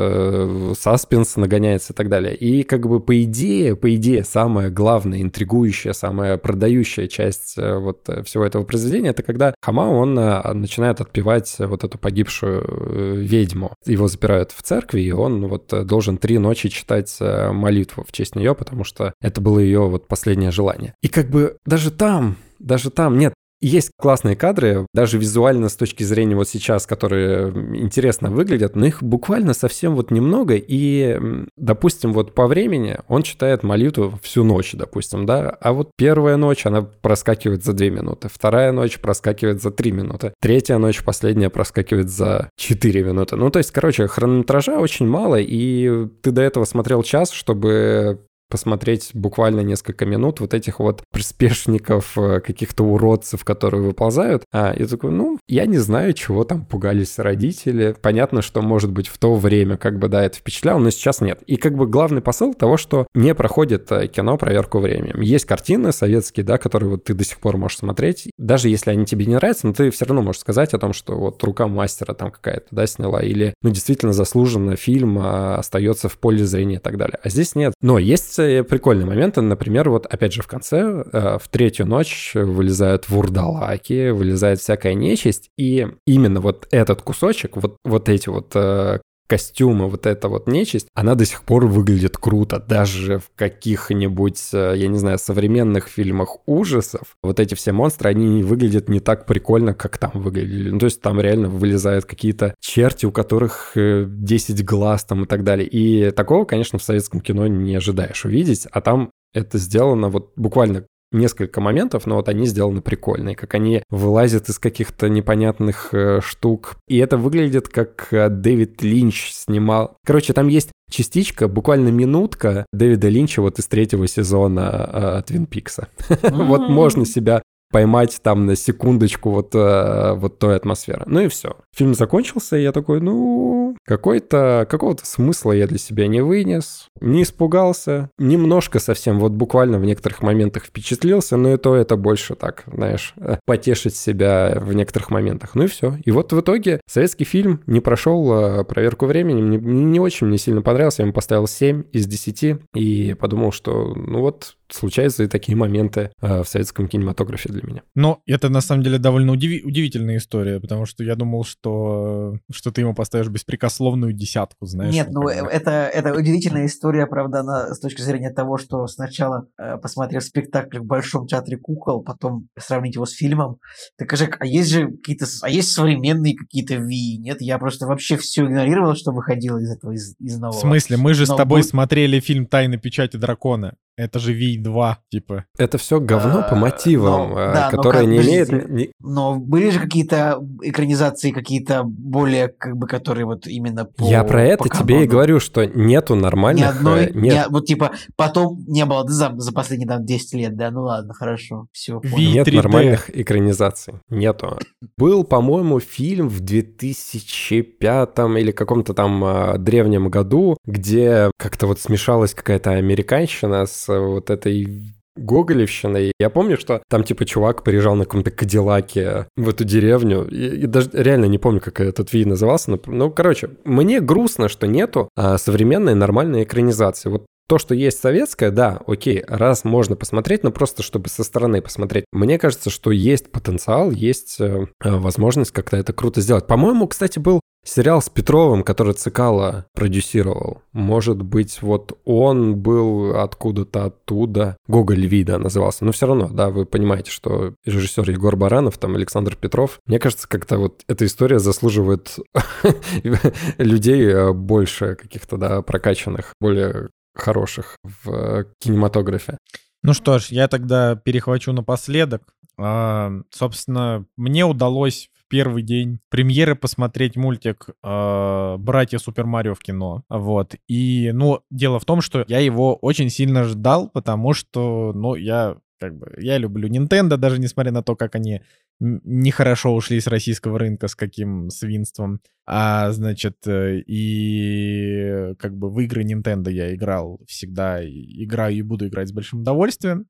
саспенс нагоняется и так далее. И как бы по идее, по идее, самое главное, интригующая, самая продающая часть вот э, всего этого произведения, это когда Хамау, он э, начинает отпевать вот эту погибшую э, ведьму. Его запирают в церкви, и он вот должен три ночи читать молитву в честь нее, потому что это было ее вот последнее желание. И как бы даже там, даже там нет, есть классные кадры, даже визуально с точки зрения вот сейчас, которые интересно выглядят, но их буквально совсем вот немного, и, допустим, вот по времени он читает молитву всю ночь, допустим, да, а вот первая ночь, она проскакивает за 2 минуты, вторая ночь проскакивает за 3 минуты, третья ночь, последняя, проскакивает за 4 минуты. Ну, то есть, короче, хронометража очень мало, и ты до этого смотрел час, чтобы посмотреть буквально несколько минут вот этих вот приспешников, э, каких-то уродцев, которые выползают. А я такой, ну, я не знаю, чего там пугались родители. Понятно, что, может быть, в то время как бы, да, это впечатляло, но сейчас нет. И как бы главный посыл того, что не проходит э, кино проверку временем. Есть картины советские, да, которые вот ты до сих пор можешь смотреть. Даже если они тебе не нравятся, но ты все равно можешь сказать о том, что вот рука мастера там какая-то, да, сняла. Или, ну, действительно заслуженно фильм а, остается в поле зрения и так далее. А здесь нет. Но есть э, прикольные моменты. Например, вот опять же в конце, э, в третью ночь вылезают вурдалаки, вылезает всякая нечисть. И именно вот этот кусочек, вот, вот эти вот э, костюмы, вот эта вот нечисть, она до сих пор выглядит круто. Даже в каких-нибудь, э, я не знаю, современных фильмах ужасов, вот эти все монстры, они выглядят не так прикольно, как там выглядели. Ну, то есть там реально вылезают какие-то черти, у которых э, 10 глаз там и так далее. И такого, конечно, в советском кино не ожидаешь увидеть, а там это сделано вот буквально несколько моментов, но вот они сделаны прикольные, как они вылазят из каких-то непонятных э, штук. И это выглядит как э, Дэвид Линч снимал. Короче, там есть частичка, буквально минутка Дэвида Линча вот из третьего сезона э, Твин Пикса. Вот можно себя поймать там на секундочку вот, э, вот той атмосферы. Ну и все. Фильм закончился, и я такой, ну, какой-то, какого-то смысла я для себя не вынес, не испугался, немножко совсем, вот буквально в некоторых моментах впечатлился, но и то это больше так, знаешь, э, потешить себя в некоторых моментах. Ну и все. И вот в итоге советский фильм не прошел э, проверку времени, мне не очень мне сильно понравился, я ему поставил 7 из 10 и подумал, что ну вот случаются и такие моменты э, в советском кинематографе для меня. Но это на самом деле довольно удиви- удивительная история, потому что я думал, что, что ты ему поставишь беспрекословную десятку, знаешь. Нет, ну бы. это, это удивительная история, правда, она с точки зрения того, что сначала э, посмотрев спектакль в Большом театре кукол, потом сравнить его с фильмом, так же, а есть же какие-то, а есть современные какие-то Ви, нет? Я просто вообще все игнорировал, что выходило из этого, из, из В нового. смысле, мы же с тобой будет- смотрели фильм «Тайны печати дракона». Это же Ви-2, типа. Это все говно А, по мотивам, но- э, да, но которое как- не имеет... подождите. ни- Но были же какие-то экранизации, какие-то более, как бы, которые вот именно по Я про это по тебе и говорю, что нету Ни нормальных... одной, э, нет, ни- вот типа потом не было да, за, за последние там 10 лет, да, ну ладно, хорошо, все, понял. Нет 3D. нормальных экранизаций. Нету. Был, по-моему, фильм в 2005 или каком-то там древнем году, где как-то вот смешалась какая-то американщина с вот этой Гоголевщиной. Я помню, что там типа чувак приезжал на каком-то Кадиллаке в эту деревню. И, даже реально не помню, как этот вид назывался. Но, ну, короче, мне грустно, что нету а, современной нормальной экранизации. Вот то, что есть советское, да, окей, раз можно посмотреть, но просто чтобы со стороны посмотреть. Мне кажется, что есть потенциал, есть э, возможность как-то это круто сделать. По-моему, кстати, был сериал с Петровым, который Цикало продюсировал. Может быть, вот он был откуда-то оттуда. Гоголь Вида назывался. Но все равно, да, вы понимаете, что режиссер Егор Баранов, там Александр Петров. Мне кажется, как-то вот эта история заслуживает людей э, больше каких-то, да, прокачанных, более хороших в кинематографе. Ну что ж, я тогда перехвачу напоследок. А, собственно, мне удалось первый день премьеры посмотреть мультик э, «Братья Супер Марио» в кино. Вот. И, ну, дело в том, что я его очень сильно ждал, потому что, ну, я как бы я люблю Nintendo, даже несмотря на то, как они нехорошо ушли с российского рынка, с каким свинством. А, значит, э, и как бы в игры Nintendo я играл всегда, играю и буду играть с большим удовольствием.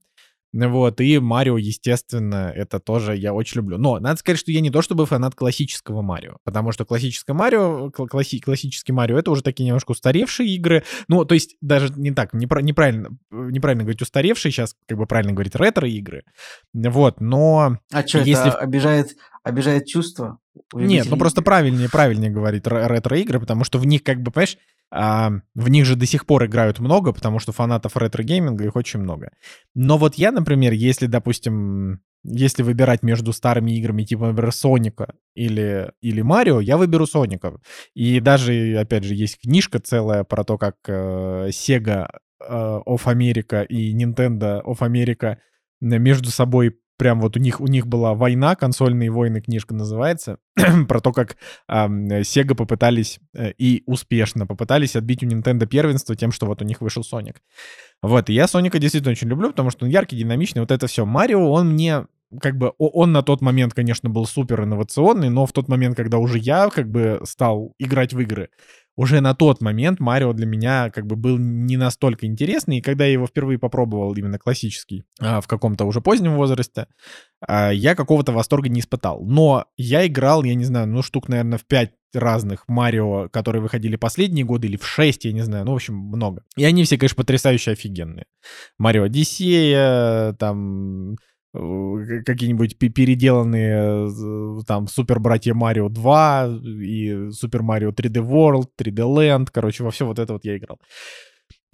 Вот, и Марио, естественно, это тоже я очень люблю. Но надо сказать, что я не то чтобы фанат классического Марио, потому что классическое Марио, класси, классический Марио, это уже такие немножко устаревшие игры. Ну, то есть даже не так, непра- неправильно, неправильно говорить устаревшие, сейчас как бы правильно говорить ретро-игры. Вот, но... А что, если... это обижает, обижает чувства? Нет, ну просто правильнее, правильнее говорить ретро-игры, потому что в них как бы, понимаешь, а, в них же до сих пор играют много, потому что фанатов ретро-гейминга их очень много. Но вот я, например, если, допустим, если выбирать между старыми играми, типа, например, Соника или, или Марио, я выберу Соника. И даже, опять же, есть книжка целая про то, как э, Sega э, of America и Nintendo of America между собой прям вот у них, у них была война, консольные войны книжка называется, про то, как э, Sega попытались э, и успешно попытались отбить у Nintendo первенство тем, что вот у них вышел Sonic. Вот, и я Соника действительно очень люблю, потому что он яркий, динамичный, вот это все. Марио, он мне как бы он на тот момент, конечно, был супер инновационный, но в тот момент, когда уже я как бы стал играть в игры, уже на тот момент Марио для меня как бы был не настолько интересный, и когда я его впервые попробовал именно классический а, в каком-то уже позднем возрасте, а, я какого-то восторга не испытал. Но я играл, я не знаю, ну штук, наверное, в 5 разных Марио, которые выходили последние годы, или в 6, я не знаю, ну, в общем, много. И они все, конечно, потрясающе офигенные. Марио Одиссея, там какие-нибудь переделанные э, там Супер Братья Марио 2 и Супер Марио 3D World, 3D Land, короче, во все вот это вот я играл.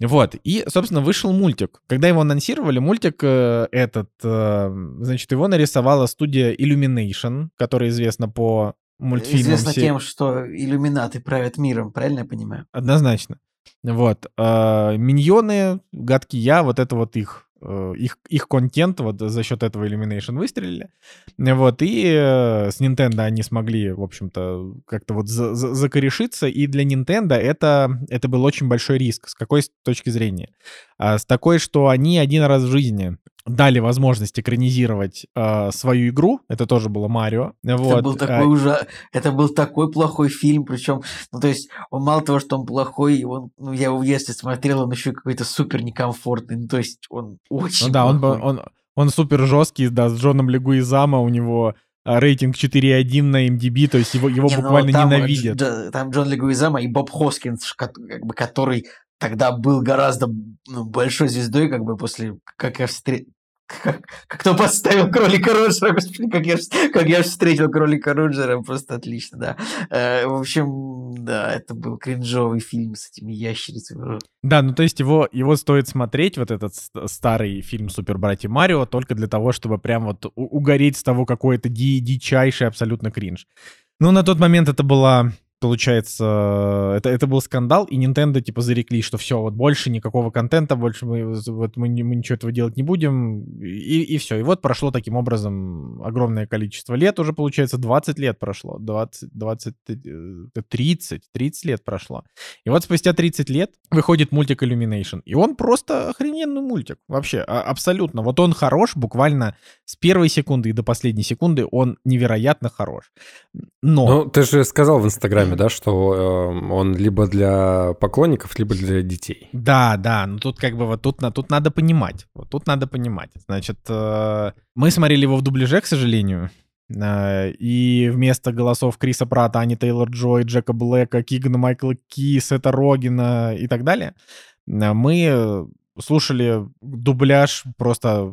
Вот, и, собственно, вышел мультик. Когда его анонсировали, мультик э, этот, э, значит, его нарисовала студия Illumination, которая известна по мультфильмам. Известна все... тем, что иллюминаты правят миром, правильно я понимаю? Однозначно. Вот. Э, миньоны, гадкий я, вот это вот их их, их контент вот за счет этого Illumination выстрелили. Вот, и э, с Nintendo они смогли, в общем-то, как-то вот за, за, закорешиться, и для Nintendo это, это был очень большой риск. С какой точки зрения? А, с такой, что они один раз в жизни дали возможность экранизировать э, свою игру. Это тоже было Марио. Вот. Это был такой а... уже, это был такой плохой фильм, причем, ну то есть он мало того, что он плохой, он, ну я его детстве смотрел, он еще какой-то супер некомфортный, ну то есть он очень. Ну да, он, он он супер жесткий, да, с Джоном Легуизамо у него рейтинг 4.1 на MDB, то есть его, его не, ну, буквально там, ненавидят. Дж, там Джон Легуизамо и Боб Хоскинс, как бы, который тогда был гораздо ну, большой звездой, как бы после, как я встретил, как, кто подставил кролика Роджера, господи, как я, как я встретил кролика Роджера, просто отлично, да. Э, в общем, да, это был кринжовый фильм с этими ящерицами. Да, ну то есть его, его стоит смотреть, вот этот старый фильм «Супер Братья Марио», только для того, чтобы прям вот угореть с того, какой это ди дичайший абсолютно кринж. Ну, на тот момент это была получается, это, это был скандал, и Nintendo, типа, зарекли, что все, вот больше никакого контента, больше мы, вот мы, мы ничего этого делать не будем, и, и все. И вот прошло таким образом огромное количество лет, уже, получается, 20 лет прошло, 20, 20, 30, 30 лет прошло. И вот спустя 30 лет выходит мультик Illumination, и он просто охрененный мультик, вообще, а, абсолютно. Вот он хорош буквально с первой секунды и до последней секунды, он невероятно хорош. Но... Ну, ты же сказал в Инстаграме, Инстаграме, да, что э, он либо для поклонников, либо для детей. Да, да, ну тут как бы вот тут, тут надо понимать, вот тут надо понимать. Значит, э, мы смотрели его в дубляже, к сожалению, э, и вместо голосов Криса Прата, Ани Тейлор Джой, Джека Блэка, Кигана Майкла Ки, Сета Рогина и так далее, мы слушали дубляж просто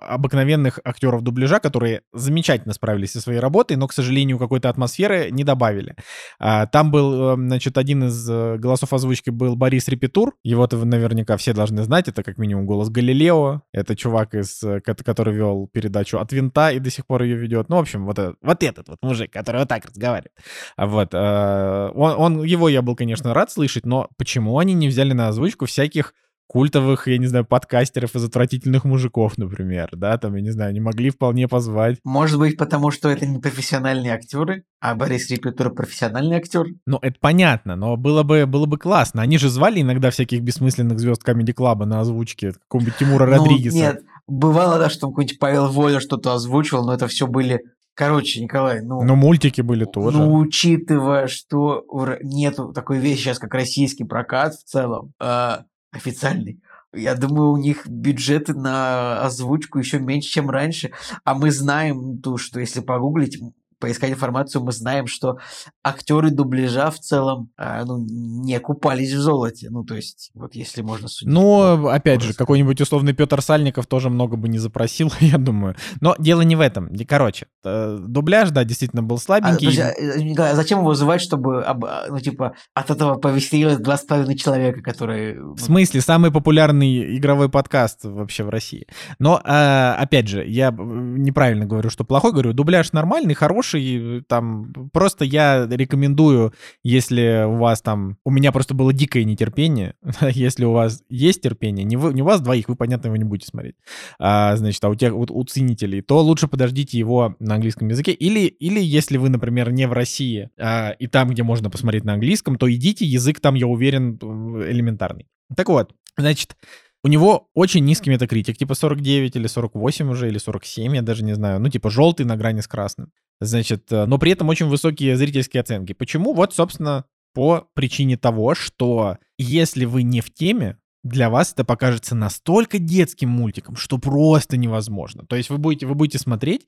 обыкновенных актеров дубляжа, которые замечательно справились со своей работой, но, к сожалению, какой-то атмосферы не добавили. А, там был, эм, значит, один из э, голосов озвучки был Борис Репетур. Его-то вы наверняка все должны знать. Это как минимум голос Галилео. Это чувак, из, э, который вел передачу «От винта» и до сих пор ее ведет. Ну, в общем, вот, вот этот вот мужик, который вот так разговаривает. Вот. Он, он, его я был, конечно, рад слышать, но почему они не взяли на озвучку всяких культовых, я не знаю, подкастеров из отвратительных мужиков, например, да, там, я не знаю, не могли вполне позвать. Может быть, потому что это не профессиональные актеры, а Борис Репетур профессиональный актер? Ну, это понятно, но было бы, было бы классно. Они же звали иногда всяких бессмысленных звезд Комеди Клаба на озвучке какого-нибудь Тимура ну, Родригеса. Нет, бывало, да, что какой-нибудь Павел Воля что-то озвучивал, но это все были Короче, Николай, ну... Ну, мультики были тоже. Ну, учитывая, что нету такой вещи сейчас, как российский прокат в целом, э, официальный. Я думаю, у них бюджеты на озвучку еще меньше, чем раньше. А мы знаем, то, что если погуглить, поискать информацию, мы знаем, что актеры дубляжа в целом э, ну, не купались в золоте. Ну, то есть, вот если можно судить. Ну, опять же, какой-нибудь условный Петр Сальников тоже много бы не запросил, я думаю. Но дело не в этом. Короче, э, дубляж, да, действительно был слабенький. А, подожди, Николай, а зачем его вызывать, чтобы, ну, типа, от этого повеселилось два с половиной человека, которые... В смысле? Самый популярный игровой подкаст вообще в России. Но, э, опять же, я неправильно говорю, что плохой, говорю, дубляж нормальный, хороший, хороший, там, просто я рекомендую, если у вас там, у меня просто было дикое нетерпение, если у вас есть терпение, не, вы, не у вас двоих, вы, понятно, его не будете смотреть, а, значит, а у тех, у, у ценителей, то лучше подождите его на английском языке, или, или если вы, например, не в России, а, и там, где можно посмотреть на английском, то идите, язык там, я уверен, элементарный. Так вот, значит, у него очень низкий метакритик, типа 49 или 48 уже, или 47, я даже не знаю. Ну, типа желтый на грани с красным. Значит, э, но при этом очень высокие зрительские оценки. Почему? Вот, собственно, по причине того, что если вы не в теме, для вас это покажется настолько детским мультиком, что просто невозможно. То есть вы будете, вы будете смотреть,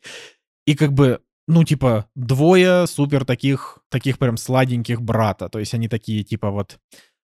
и как бы, ну, типа, двое супер таких, таких прям сладеньких брата. То есть они такие, типа, вот,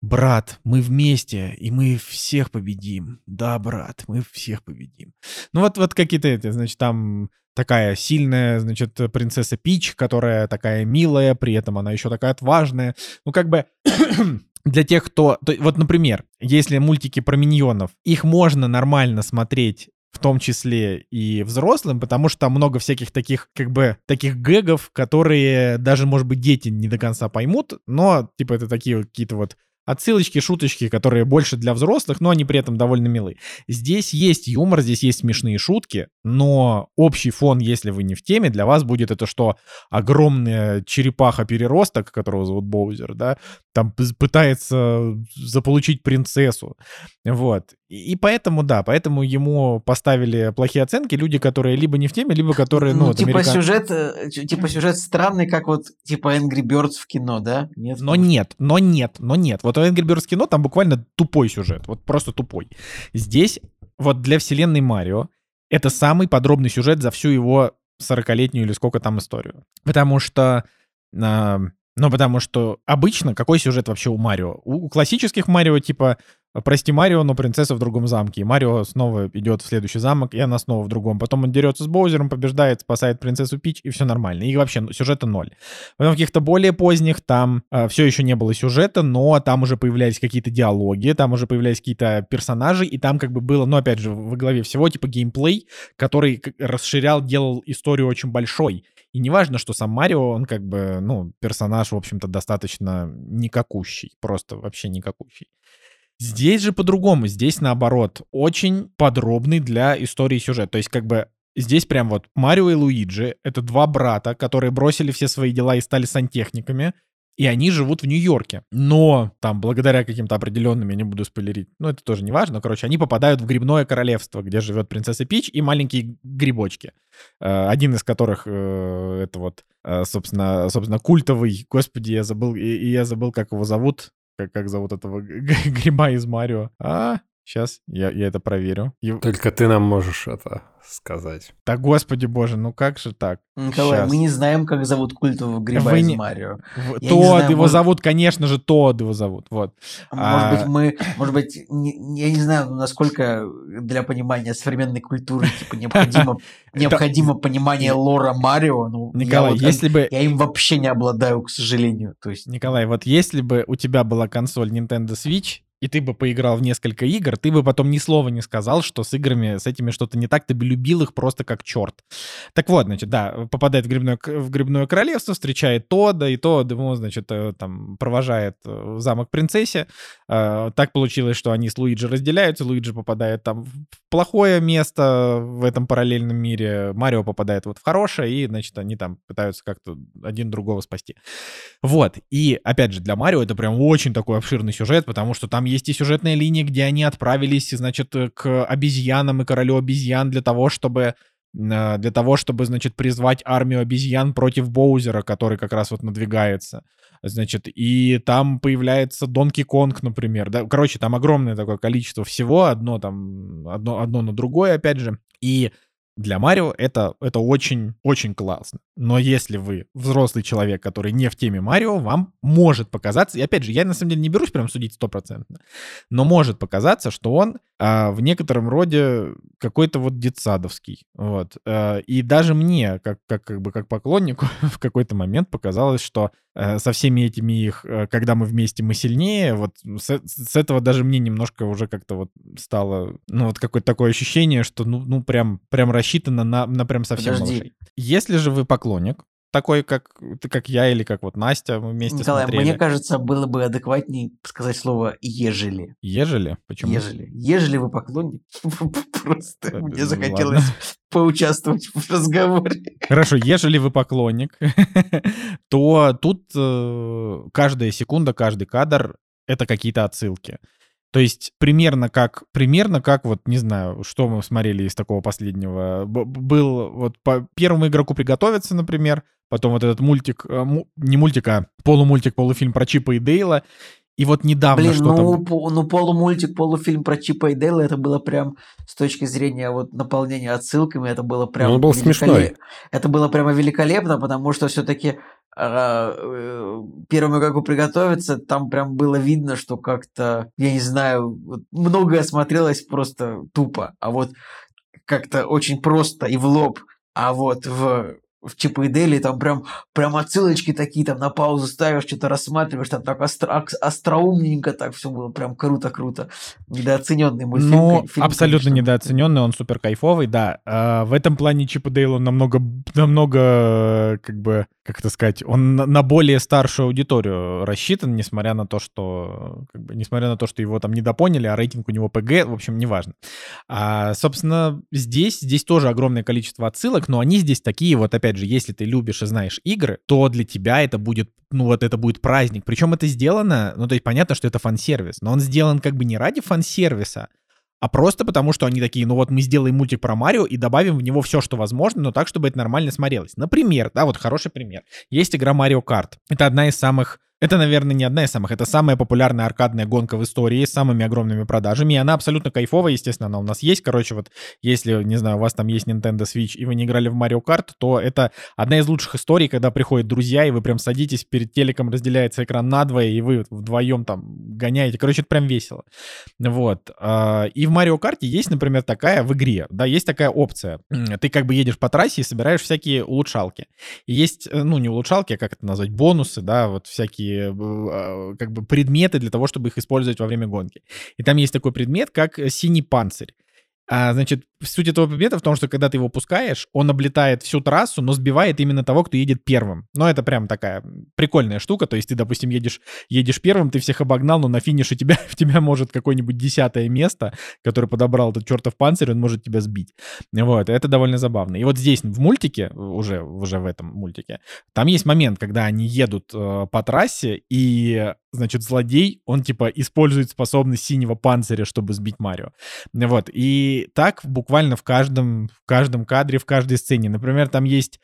брат, мы вместе, и мы всех победим. Да, брат, мы всех победим. Ну, вот, вот какие-то эти, значит, там такая сильная, значит, принцесса Пич, которая такая милая, при этом она еще такая отважная. Ну, как бы для тех, кто... Вот, например, если мультики про миньонов, их можно нормально смотреть в том числе и взрослым, потому что там много всяких таких, как бы, таких гэгов, которые даже, может быть, дети не до конца поймут, но, типа, это такие какие-то вот отсылочки, шуточки, которые больше для взрослых, но они при этом довольно милые. Здесь есть юмор, здесь есть смешные шутки, но общий фон, если вы не в теме, для вас будет это что? Огромная черепаха-переросток, которого зовут Боузер, да, там пытается заполучить принцессу. Вот. И, поэтому, да, поэтому ему поставили плохие оценки люди, которые либо не в теме, либо которые, ну, ну типа американ... сюжет, э, типа сюжет странный, как вот типа Angry Birds в кино, да? Нет, но нет, но нет, но нет. Вот у Angry Birds кино там буквально тупой сюжет, вот просто тупой. Здесь вот для вселенной Марио это самый подробный сюжет за всю его 40-летнюю или сколько там историю. Потому что э, ну, потому что обычно какой сюжет вообще у Марио? У классических Марио типа «Прости, Марио, но принцесса в другом замке». И Марио снова идет в следующий замок, и она снова в другом. Потом он дерется с Боузером, побеждает, спасает принцессу Пич, и все нормально. И вообще ну, сюжета ноль. Потом в каких-то более поздних там э, все еще не было сюжета, но там уже появлялись какие-то диалоги, там уже появлялись какие-то персонажи, и там как бы было, ну, опять же, во главе всего типа геймплей, который расширял, делал историю очень большой. И не важно, что сам Марио, он как бы, ну, персонаж, в общем-то, достаточно никакущий, просто вообще никакущий. Здесь же по-другому, здесь наоборот, очень подробный для истории сюжет. То есть как бы здесь прям вот Марио и Луиджи — это два брата, которые бросили все свои дела и стали сантехниками, и они живут в Нью-Йорке. Но там, благодаря каким-то определенным, я не буду спойлерить, ну это тоже не важно, короче, они попадают в грибное королевство, где живет принцесса Пич и маленькие грибочки. Э, один из которых э, это вот, э, собственно, собственно, культовый, господи, я забыл, и я забыл, как его зовут, как, как зовут этого гриба из Марио. А, Сейчас я, я это проверю. И- Только ты нам можешь это сказать. Да господи боже, ну как же так? Николай, Щас. мы не знаем, как зовут культового гриба Вы из не- Марио. В- Я Тодд знаю, его может- зовут, конечно же, Тодд его зовут. Вот. Может А- быть, мы, может быть, не- я не знаю, насколько для понимания современной культуры типа необходимо, необходимо понимание лора Марио. Ну, я Николай, вот- если бы... я им вообще не обладаю, к сожалению. То есть, Николай, вот если бы у тебя была консоль Nintendo Switch, и ты бы поиграл в несколько игр, ты бы потом ни слова не сказал, что с играми, с этими что-то не так, ты бы любил их просто как черт. Так вот, значит, да, попадает в грибное, в грибное королевство, встречает Тода, и Тод ему, значит, э, там провожает э, в замок принцессе. Э, Так получилось, что они с Луиджи разделяются, Луиджи попадает там в плохое место в этом параллельном мире, Марио попадает вот в хорошее, и, значит, они там пытаются как-то один другого спасти. Вот, и опять же, для Марио это прям очень такой обширный сюжет, потому что там есть и сюжетная линия, где они отправились, значит, к обезьянам и королю обезьян для того, чтобы э, для того, чтобы, значит, призвать армию обезьян против Боузера, который как раз вот надвигается. Значит, и там появляется Донки Конг, например. Да? Короче, там огромное такое количество всего, одно там, одно, одно на другое, опять же. И для Марио это, это очень, очень классно. Но если вы взрослый человек, который не в теме Марио, вам может показаться, и опять же, я на самом деле не берусь прям судить стопроцентно, но может показаться, что он а, в некотором роде какой-то вот детсадовский. Вот. А, и даже мне, как, как, как бы как поклоннику, в какой-то момент показалось, что со всеми этими их, э, когда мы вместе, мы сильнее, вот с, с этого даже мне немножко уже как-то вот стало, ну вот какое-то такое ощущение, что ну, ну прям, прям рассчитано на, на прям совсем Подожди. малышей. Если же вы поклонник, такой, как, ты, как я или как вот Настя, мы вместе Николай, смотрели. мне кажется, было бы адекватнее сказать слово «ежели». Ежели? Почему? Ежели. Ежели вы поклонник, просто Ладно. мне захотелось поучаствовать в разговоре. Хорошо, ежели вы поклонник, то тут э, каждая секунда, каждый кадр — это какие-то отсылки. То есть примерно как, примерно как вот, не знаю, что мы смотрели из такого последнего. Б- был вот по первому игроку приготовиться, например, потом вот этот мультик, э, му- не мультик, а полумультик, полуфильм про Чипа и Дейла. И вот недавно Блин, что-то... ну, по- ну полумультик, полуфильм про Чипа и Дейла, это было прям с точки зрения вот наполнения отсылками, это было прям... Ну, он был великолеп- смешной. Это было прямо великолепно, потому что все-таки первому игроку приготовиться, там прям было видно, что как-то, я не знаю, многое смотрелось просто тупо, а вот как-то очень просто и в лоб, а вот в в Чипа и Дейли там прям, прям отсылочки такие, там на паузу ставишь, что-то рассматриваешь, там так остро, остроумненько так все было, прям круто-круто. Недооцененный мультфильм. Ну, фильм, абсолютно конечно. недооцененный, он супер кайфовый, да. А, в этом плане Чип и Дейл он намного, намного, как бы, как это сказать, он на, на более старшую аудиторию рассчитан, несмотря на то, что, как бы, несмотря на то, что его там недопоняли, а рейтинг у него ПГ, в общем, неважно. А, собственно, здесь, здесь тоже огромное количество отсылок, но они здесь такие, вот опять же, если ты любишь и знаешь игры, то для тебя это будет, ну вот это будет праздник. Причем это сделано, ну то есть понятно, что это фан-сервис, но он сделан как бы не ради фан-сервиса, а просто потому, что они такие, ну вот мы сделаем мультик про Марио и добавим в него все, что возможно, но так, чтобы это нормально смотрелось. Например, да, вот хороший пример. Есть игра Mario Kart. Это одна из самых это, наверное, не одна из самых. Это самая популярная аркадная гонка в истории с самыми огромными продажами. И она абсолютно кайфовая, естественно, она у нас есть. Короче, вот если, не знаю, у вас там есть Nintendo Switch, и вы не играли в Mario Kart, то это одна из лучших историй, когда приходят друзья, и вы прям садитесь перед телеком, разделяется экран надвое, и вы вдвоем там гоняете. Короче, это прям весело. Вот. А, И в Mario Kart есть, например, такая в игре, да, есть такая опция. Ты как бы едешь по трассе и собираешь всякие улучшалки. И есть, э, ну, не улучшалки, а как это назвать, бонусы, да, вот всякие э, как бы предметы для того, чтобы их использовать во время гонки. И там есть такой предмет, как э, синий панцирь. А, значит, суть этого предмета в том, что когда ты его пускаешь, он облетает всю трассу, но сбивает именно того, кто едет первым. Но это прям такая прикольная штука. То есть ты, допустим, едешь, едешь первым, ты всех обогнал, но на финише тебя, в тебя может какое-нибудь десятое место, который подобрал этот чертов панцирь, он может тебя сбить. Вот, это довольно забавно. И вот здесь, в мультике, уже, уже в этом мультике, там есть момент, когда они едут э, по трассе, и, значит, злодей, он, типа, использует способность синего панциря, чтобы сбить Марио. Вот, и так буквально в каждом, в каждом кадре, в каждой сцене. Например, там есть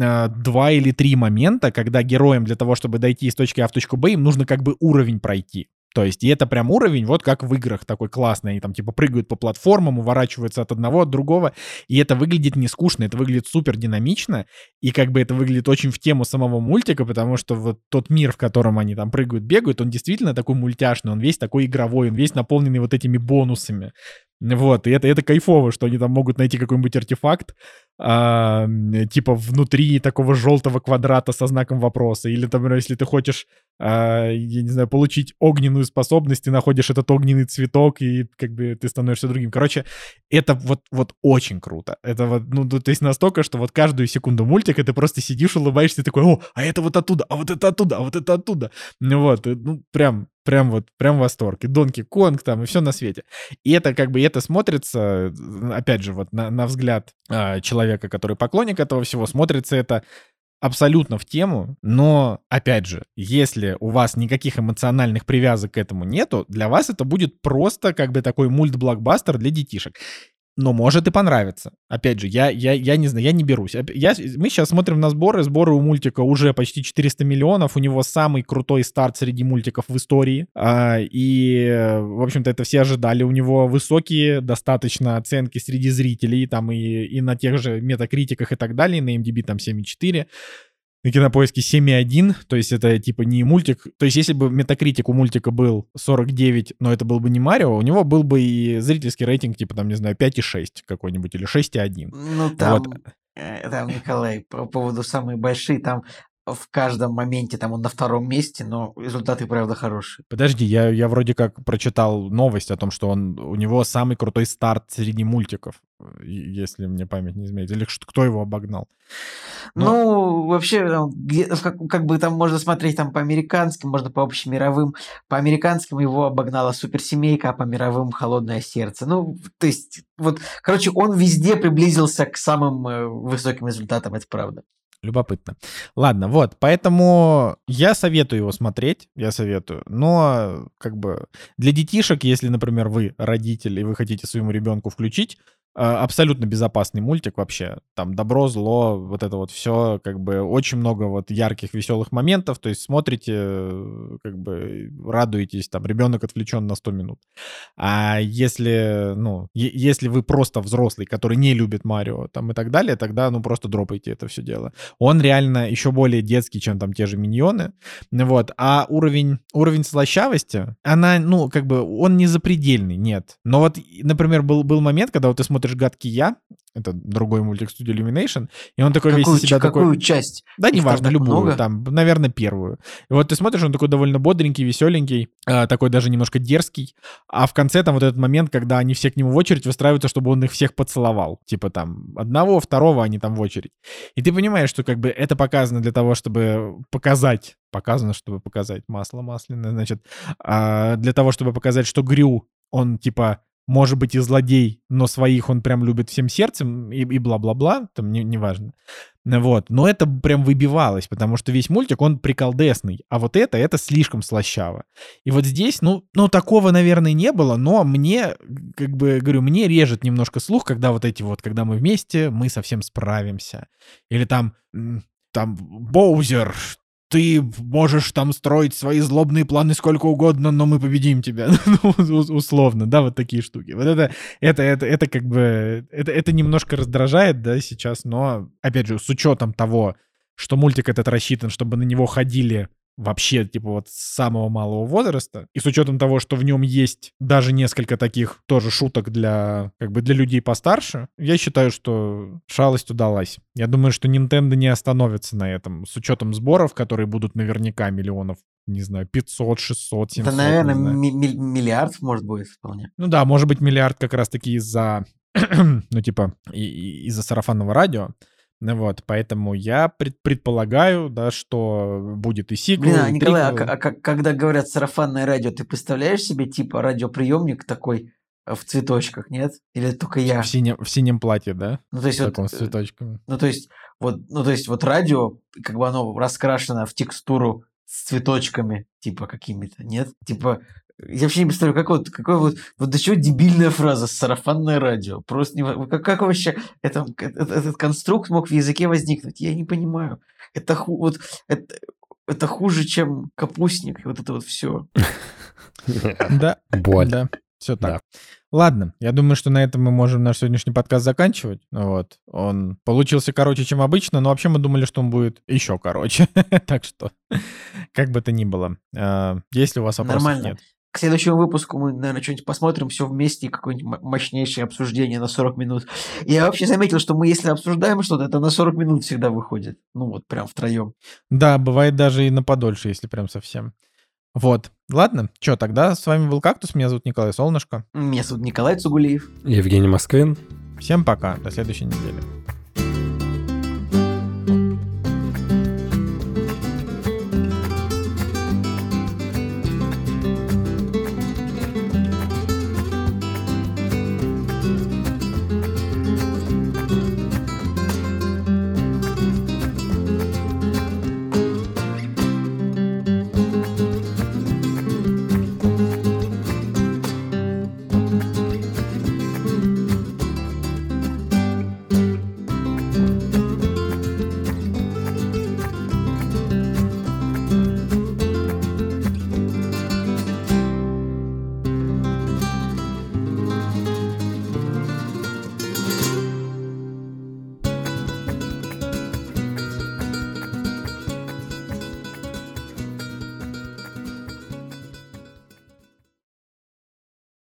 э, два или три момента, когда героям для того, чтобы дойти из точки А в точку Б, им нужно как бы уровень пройти. То есть, и это прям уровень, вот как в играх такой классный. Они там типа прыгают по платформам, уворачиваются от одного, от другого. И это выглядит не скучно, это выглядит супер динамично. И как бы это выглядит очень в тему самого мультика, потому что вот тот мир, в котором они там прыгают, бегают, он действительно такой мультяшный, он весь такой игровой, он весь наполненный вот этими бонусами. Вот, и это, это кайфово, что они там могут найти какой-нибудь артефакт, а, типа внутри такого желтого квадрата со знаком вопроса. Или, например, если ты хочешь, а, я не знаю, получить огненную способность, ты находишь этот огненный цветок, и как бы ты становишься другим. Короче, это вот, вот очень круто. Это вот, ну, то есть настолько, что вот каждую секунду мультика ты просто сидишь, улыбаешься, и такой, о, а это вот оттуда, а вот это оттуда, а вот это оттуда. Ну вот, ну, прям, Прям вот, прям восторг. И Донки Конг там, и все на свете. И это как бы, это смотрится, опять же, вот на, на взгляд э, человека, который поклонник этого всего, смотрится это абсолютно в тему, но, опять же, если у вас никаких эмоциональных привязок к этому нету, для вас это будет просто как бы такой мульт-блокбастер для детишек но может и понравиться. Опять же, я, я, я не знаю, я не берусь. Я, мы сейчас смотрим на сборы. Сборы у мультика уже почти 400 миллионов. У него самый крутой старт среди мультиков в истории. А, и, в общем-то, это все ожидали. У него высокие достаточно оценки среди зрителей. Там и, и на тех же метакритиках и так далее. На MDB там 7,4 на кинопоиске 7,1, то есть это типа не мультик. То есть если бы метакритик у мультика был 49, но это был бы не Марио, у него был бы и зрительский рейтинг типа там, не знаю, 5,6 какой-нибудь или 6,1. Ну там, вот. э, там, Николай, по поводу самые большие, там в каждом моменте там он на втором месте, но результаты, правда, хорошие. Подожди, я, я вроде как прочитал новость о том, что он, у него самый крутой старт среди мультиков, если мне память не изменяет. Или кто его обогнал? Но... Ну, вообще, где, как, как бы там можно смотреть там по американским, можно по общемировым. По американским его обогнала суперсемейка, а по мировым холодное сердце. Ну, то есть, вот, короче, он везде приблизился к самым э, высоким результатам, это правда. Любопытно. Ладно, вот, поэтому я советую его смотреть, я советую. Но как бы для детишек, если, например, вы родитель и вы хотите своему ребенку включить, абсолютно безопасный мультик вообще. Там добро, зло, вот это вот все, как бы очень много вот ярких, веселых моментов. То есть смотрите, как бы радуетесь, там ребенок отвлечен на 100 минут. А если, ну, если вы просто взрослый, который не любит Марио там и так далее, тогда, ну, просто дропайте это все дело. Он реально еще более детский, чем там те же миньоны. Вот. А уровень, уровень слащавости, она, ну, как бы, он не запредельный, нет. Но вот, например, был, был момент, когда вот ты смотришь смотришь «Гадкий я», это другой мультик студии Illumination, и он такой какую, весь из себя какую такой... часть? Да, неважно, любую, много? там, наверное, первую. И вот ты смотришь, он такой довольно бодренький, веселенький, э, такой даже немножко дерзкий, а в конце там вот этот момент, когда они все к нему в очередь выстраиваются, чтобы он их всех поцеловал. Типа там одного, второго, они там в очередь. И ты понимаешь, что как бы это показано для того, чтобы показать показано, чтобы показать масло масляное, значит, а для того, чтобы показать, что Грю, он типа может быть и злодей, но своих он прям любит всем сердцем и, и бла-бла-бла, там не, неважно. Вот, но это прям выбивалось, потому что весь мультик, он приколдесный, а вот это, это слишком слащаво. И вот здесь, ну, ну, такого, наверное, не было, но мне, как бы, говорю, мне режет немножко слух, когда вот эти вот, когда мы вместе, мы совсем справимся. Или там, там, Боузер, ты можешь там строить свои злобные планы сколько угодно, но мы победим тебя. ну, условно, да, вот такие штуки. Вот это, это, это, это как бы, это, это немножко раздражает, да, сейчас, но, опять же, с учетом того, что мультик этот рассчитан, чтобы на него ходили вообще, типа, вот с самого малого возраста. И с учетом того, что в нем есть даже несколько таких тоже шуток для, как бы, для людей постарше, я считаю, что шалость удалась. Я думаю, что Nintendo не остановится на этом, с учетом сборов, которые будут наверняка миллионов не знаю, 500, 600, 700. Это, наверное, миллиард, может, будет вполне. Ну да, может быть, миллиард как раз-таки из-за, ну, типа, из-за сарафанного радио. Ну вот, поэтому я пред, предполагаю, да, что будет и сиквел, Блин, а, Николай, а, а когда говорят сарафанное радио, ты представляешь себе типа радиоприемник такой э, в цветочках, нет? Или только я? В синем, в синем платье, да? Ну, то есть, вот, с цветочками. Ну, то есть, вот, ну, то есть, вот радио, как бы оно раскрашено в текстуру с цветочками, типа какими-то, нет? Типа я вообще не представляю, как вот, какой вот, вот до чего дебильная фраза «сарафанное радио». Просто не, как, как вообще это, этот, этот конструкт мог в языке возникнуть? Я не понимаю. Это, вот, это, это хуже, чем капустник, и вот это вот все. Да, Боль. да, все так. Да. Ладно, я думаю, что на этом мы можем наш сегодняшний подкаст заканчивать. Вот. Он получился короче, чем обычно, но вообще мы думали, что он будет еще короче. Так что, как бы то ни было, э, если у вас вопросов Нормально. нет. К следующему выпуску мы, наверное, что-нибудь посмотрим все вместе, и какое-нибудь мощнейшее обсуждение на 40 минут. Я вообще заметил, что мы, если обсуждаем что-то, это на 40 минут всегда выходит. Ну вот, прям втроем. Да, бывает даже и на подольше, если прям совсем. Вот. Ладно, что, тогда с вами был «Кактус», меня зовут Николай Солнышко. Меня зовут Николай Цугулиев. Евгений Москвин. Всем пока, до следующей недели.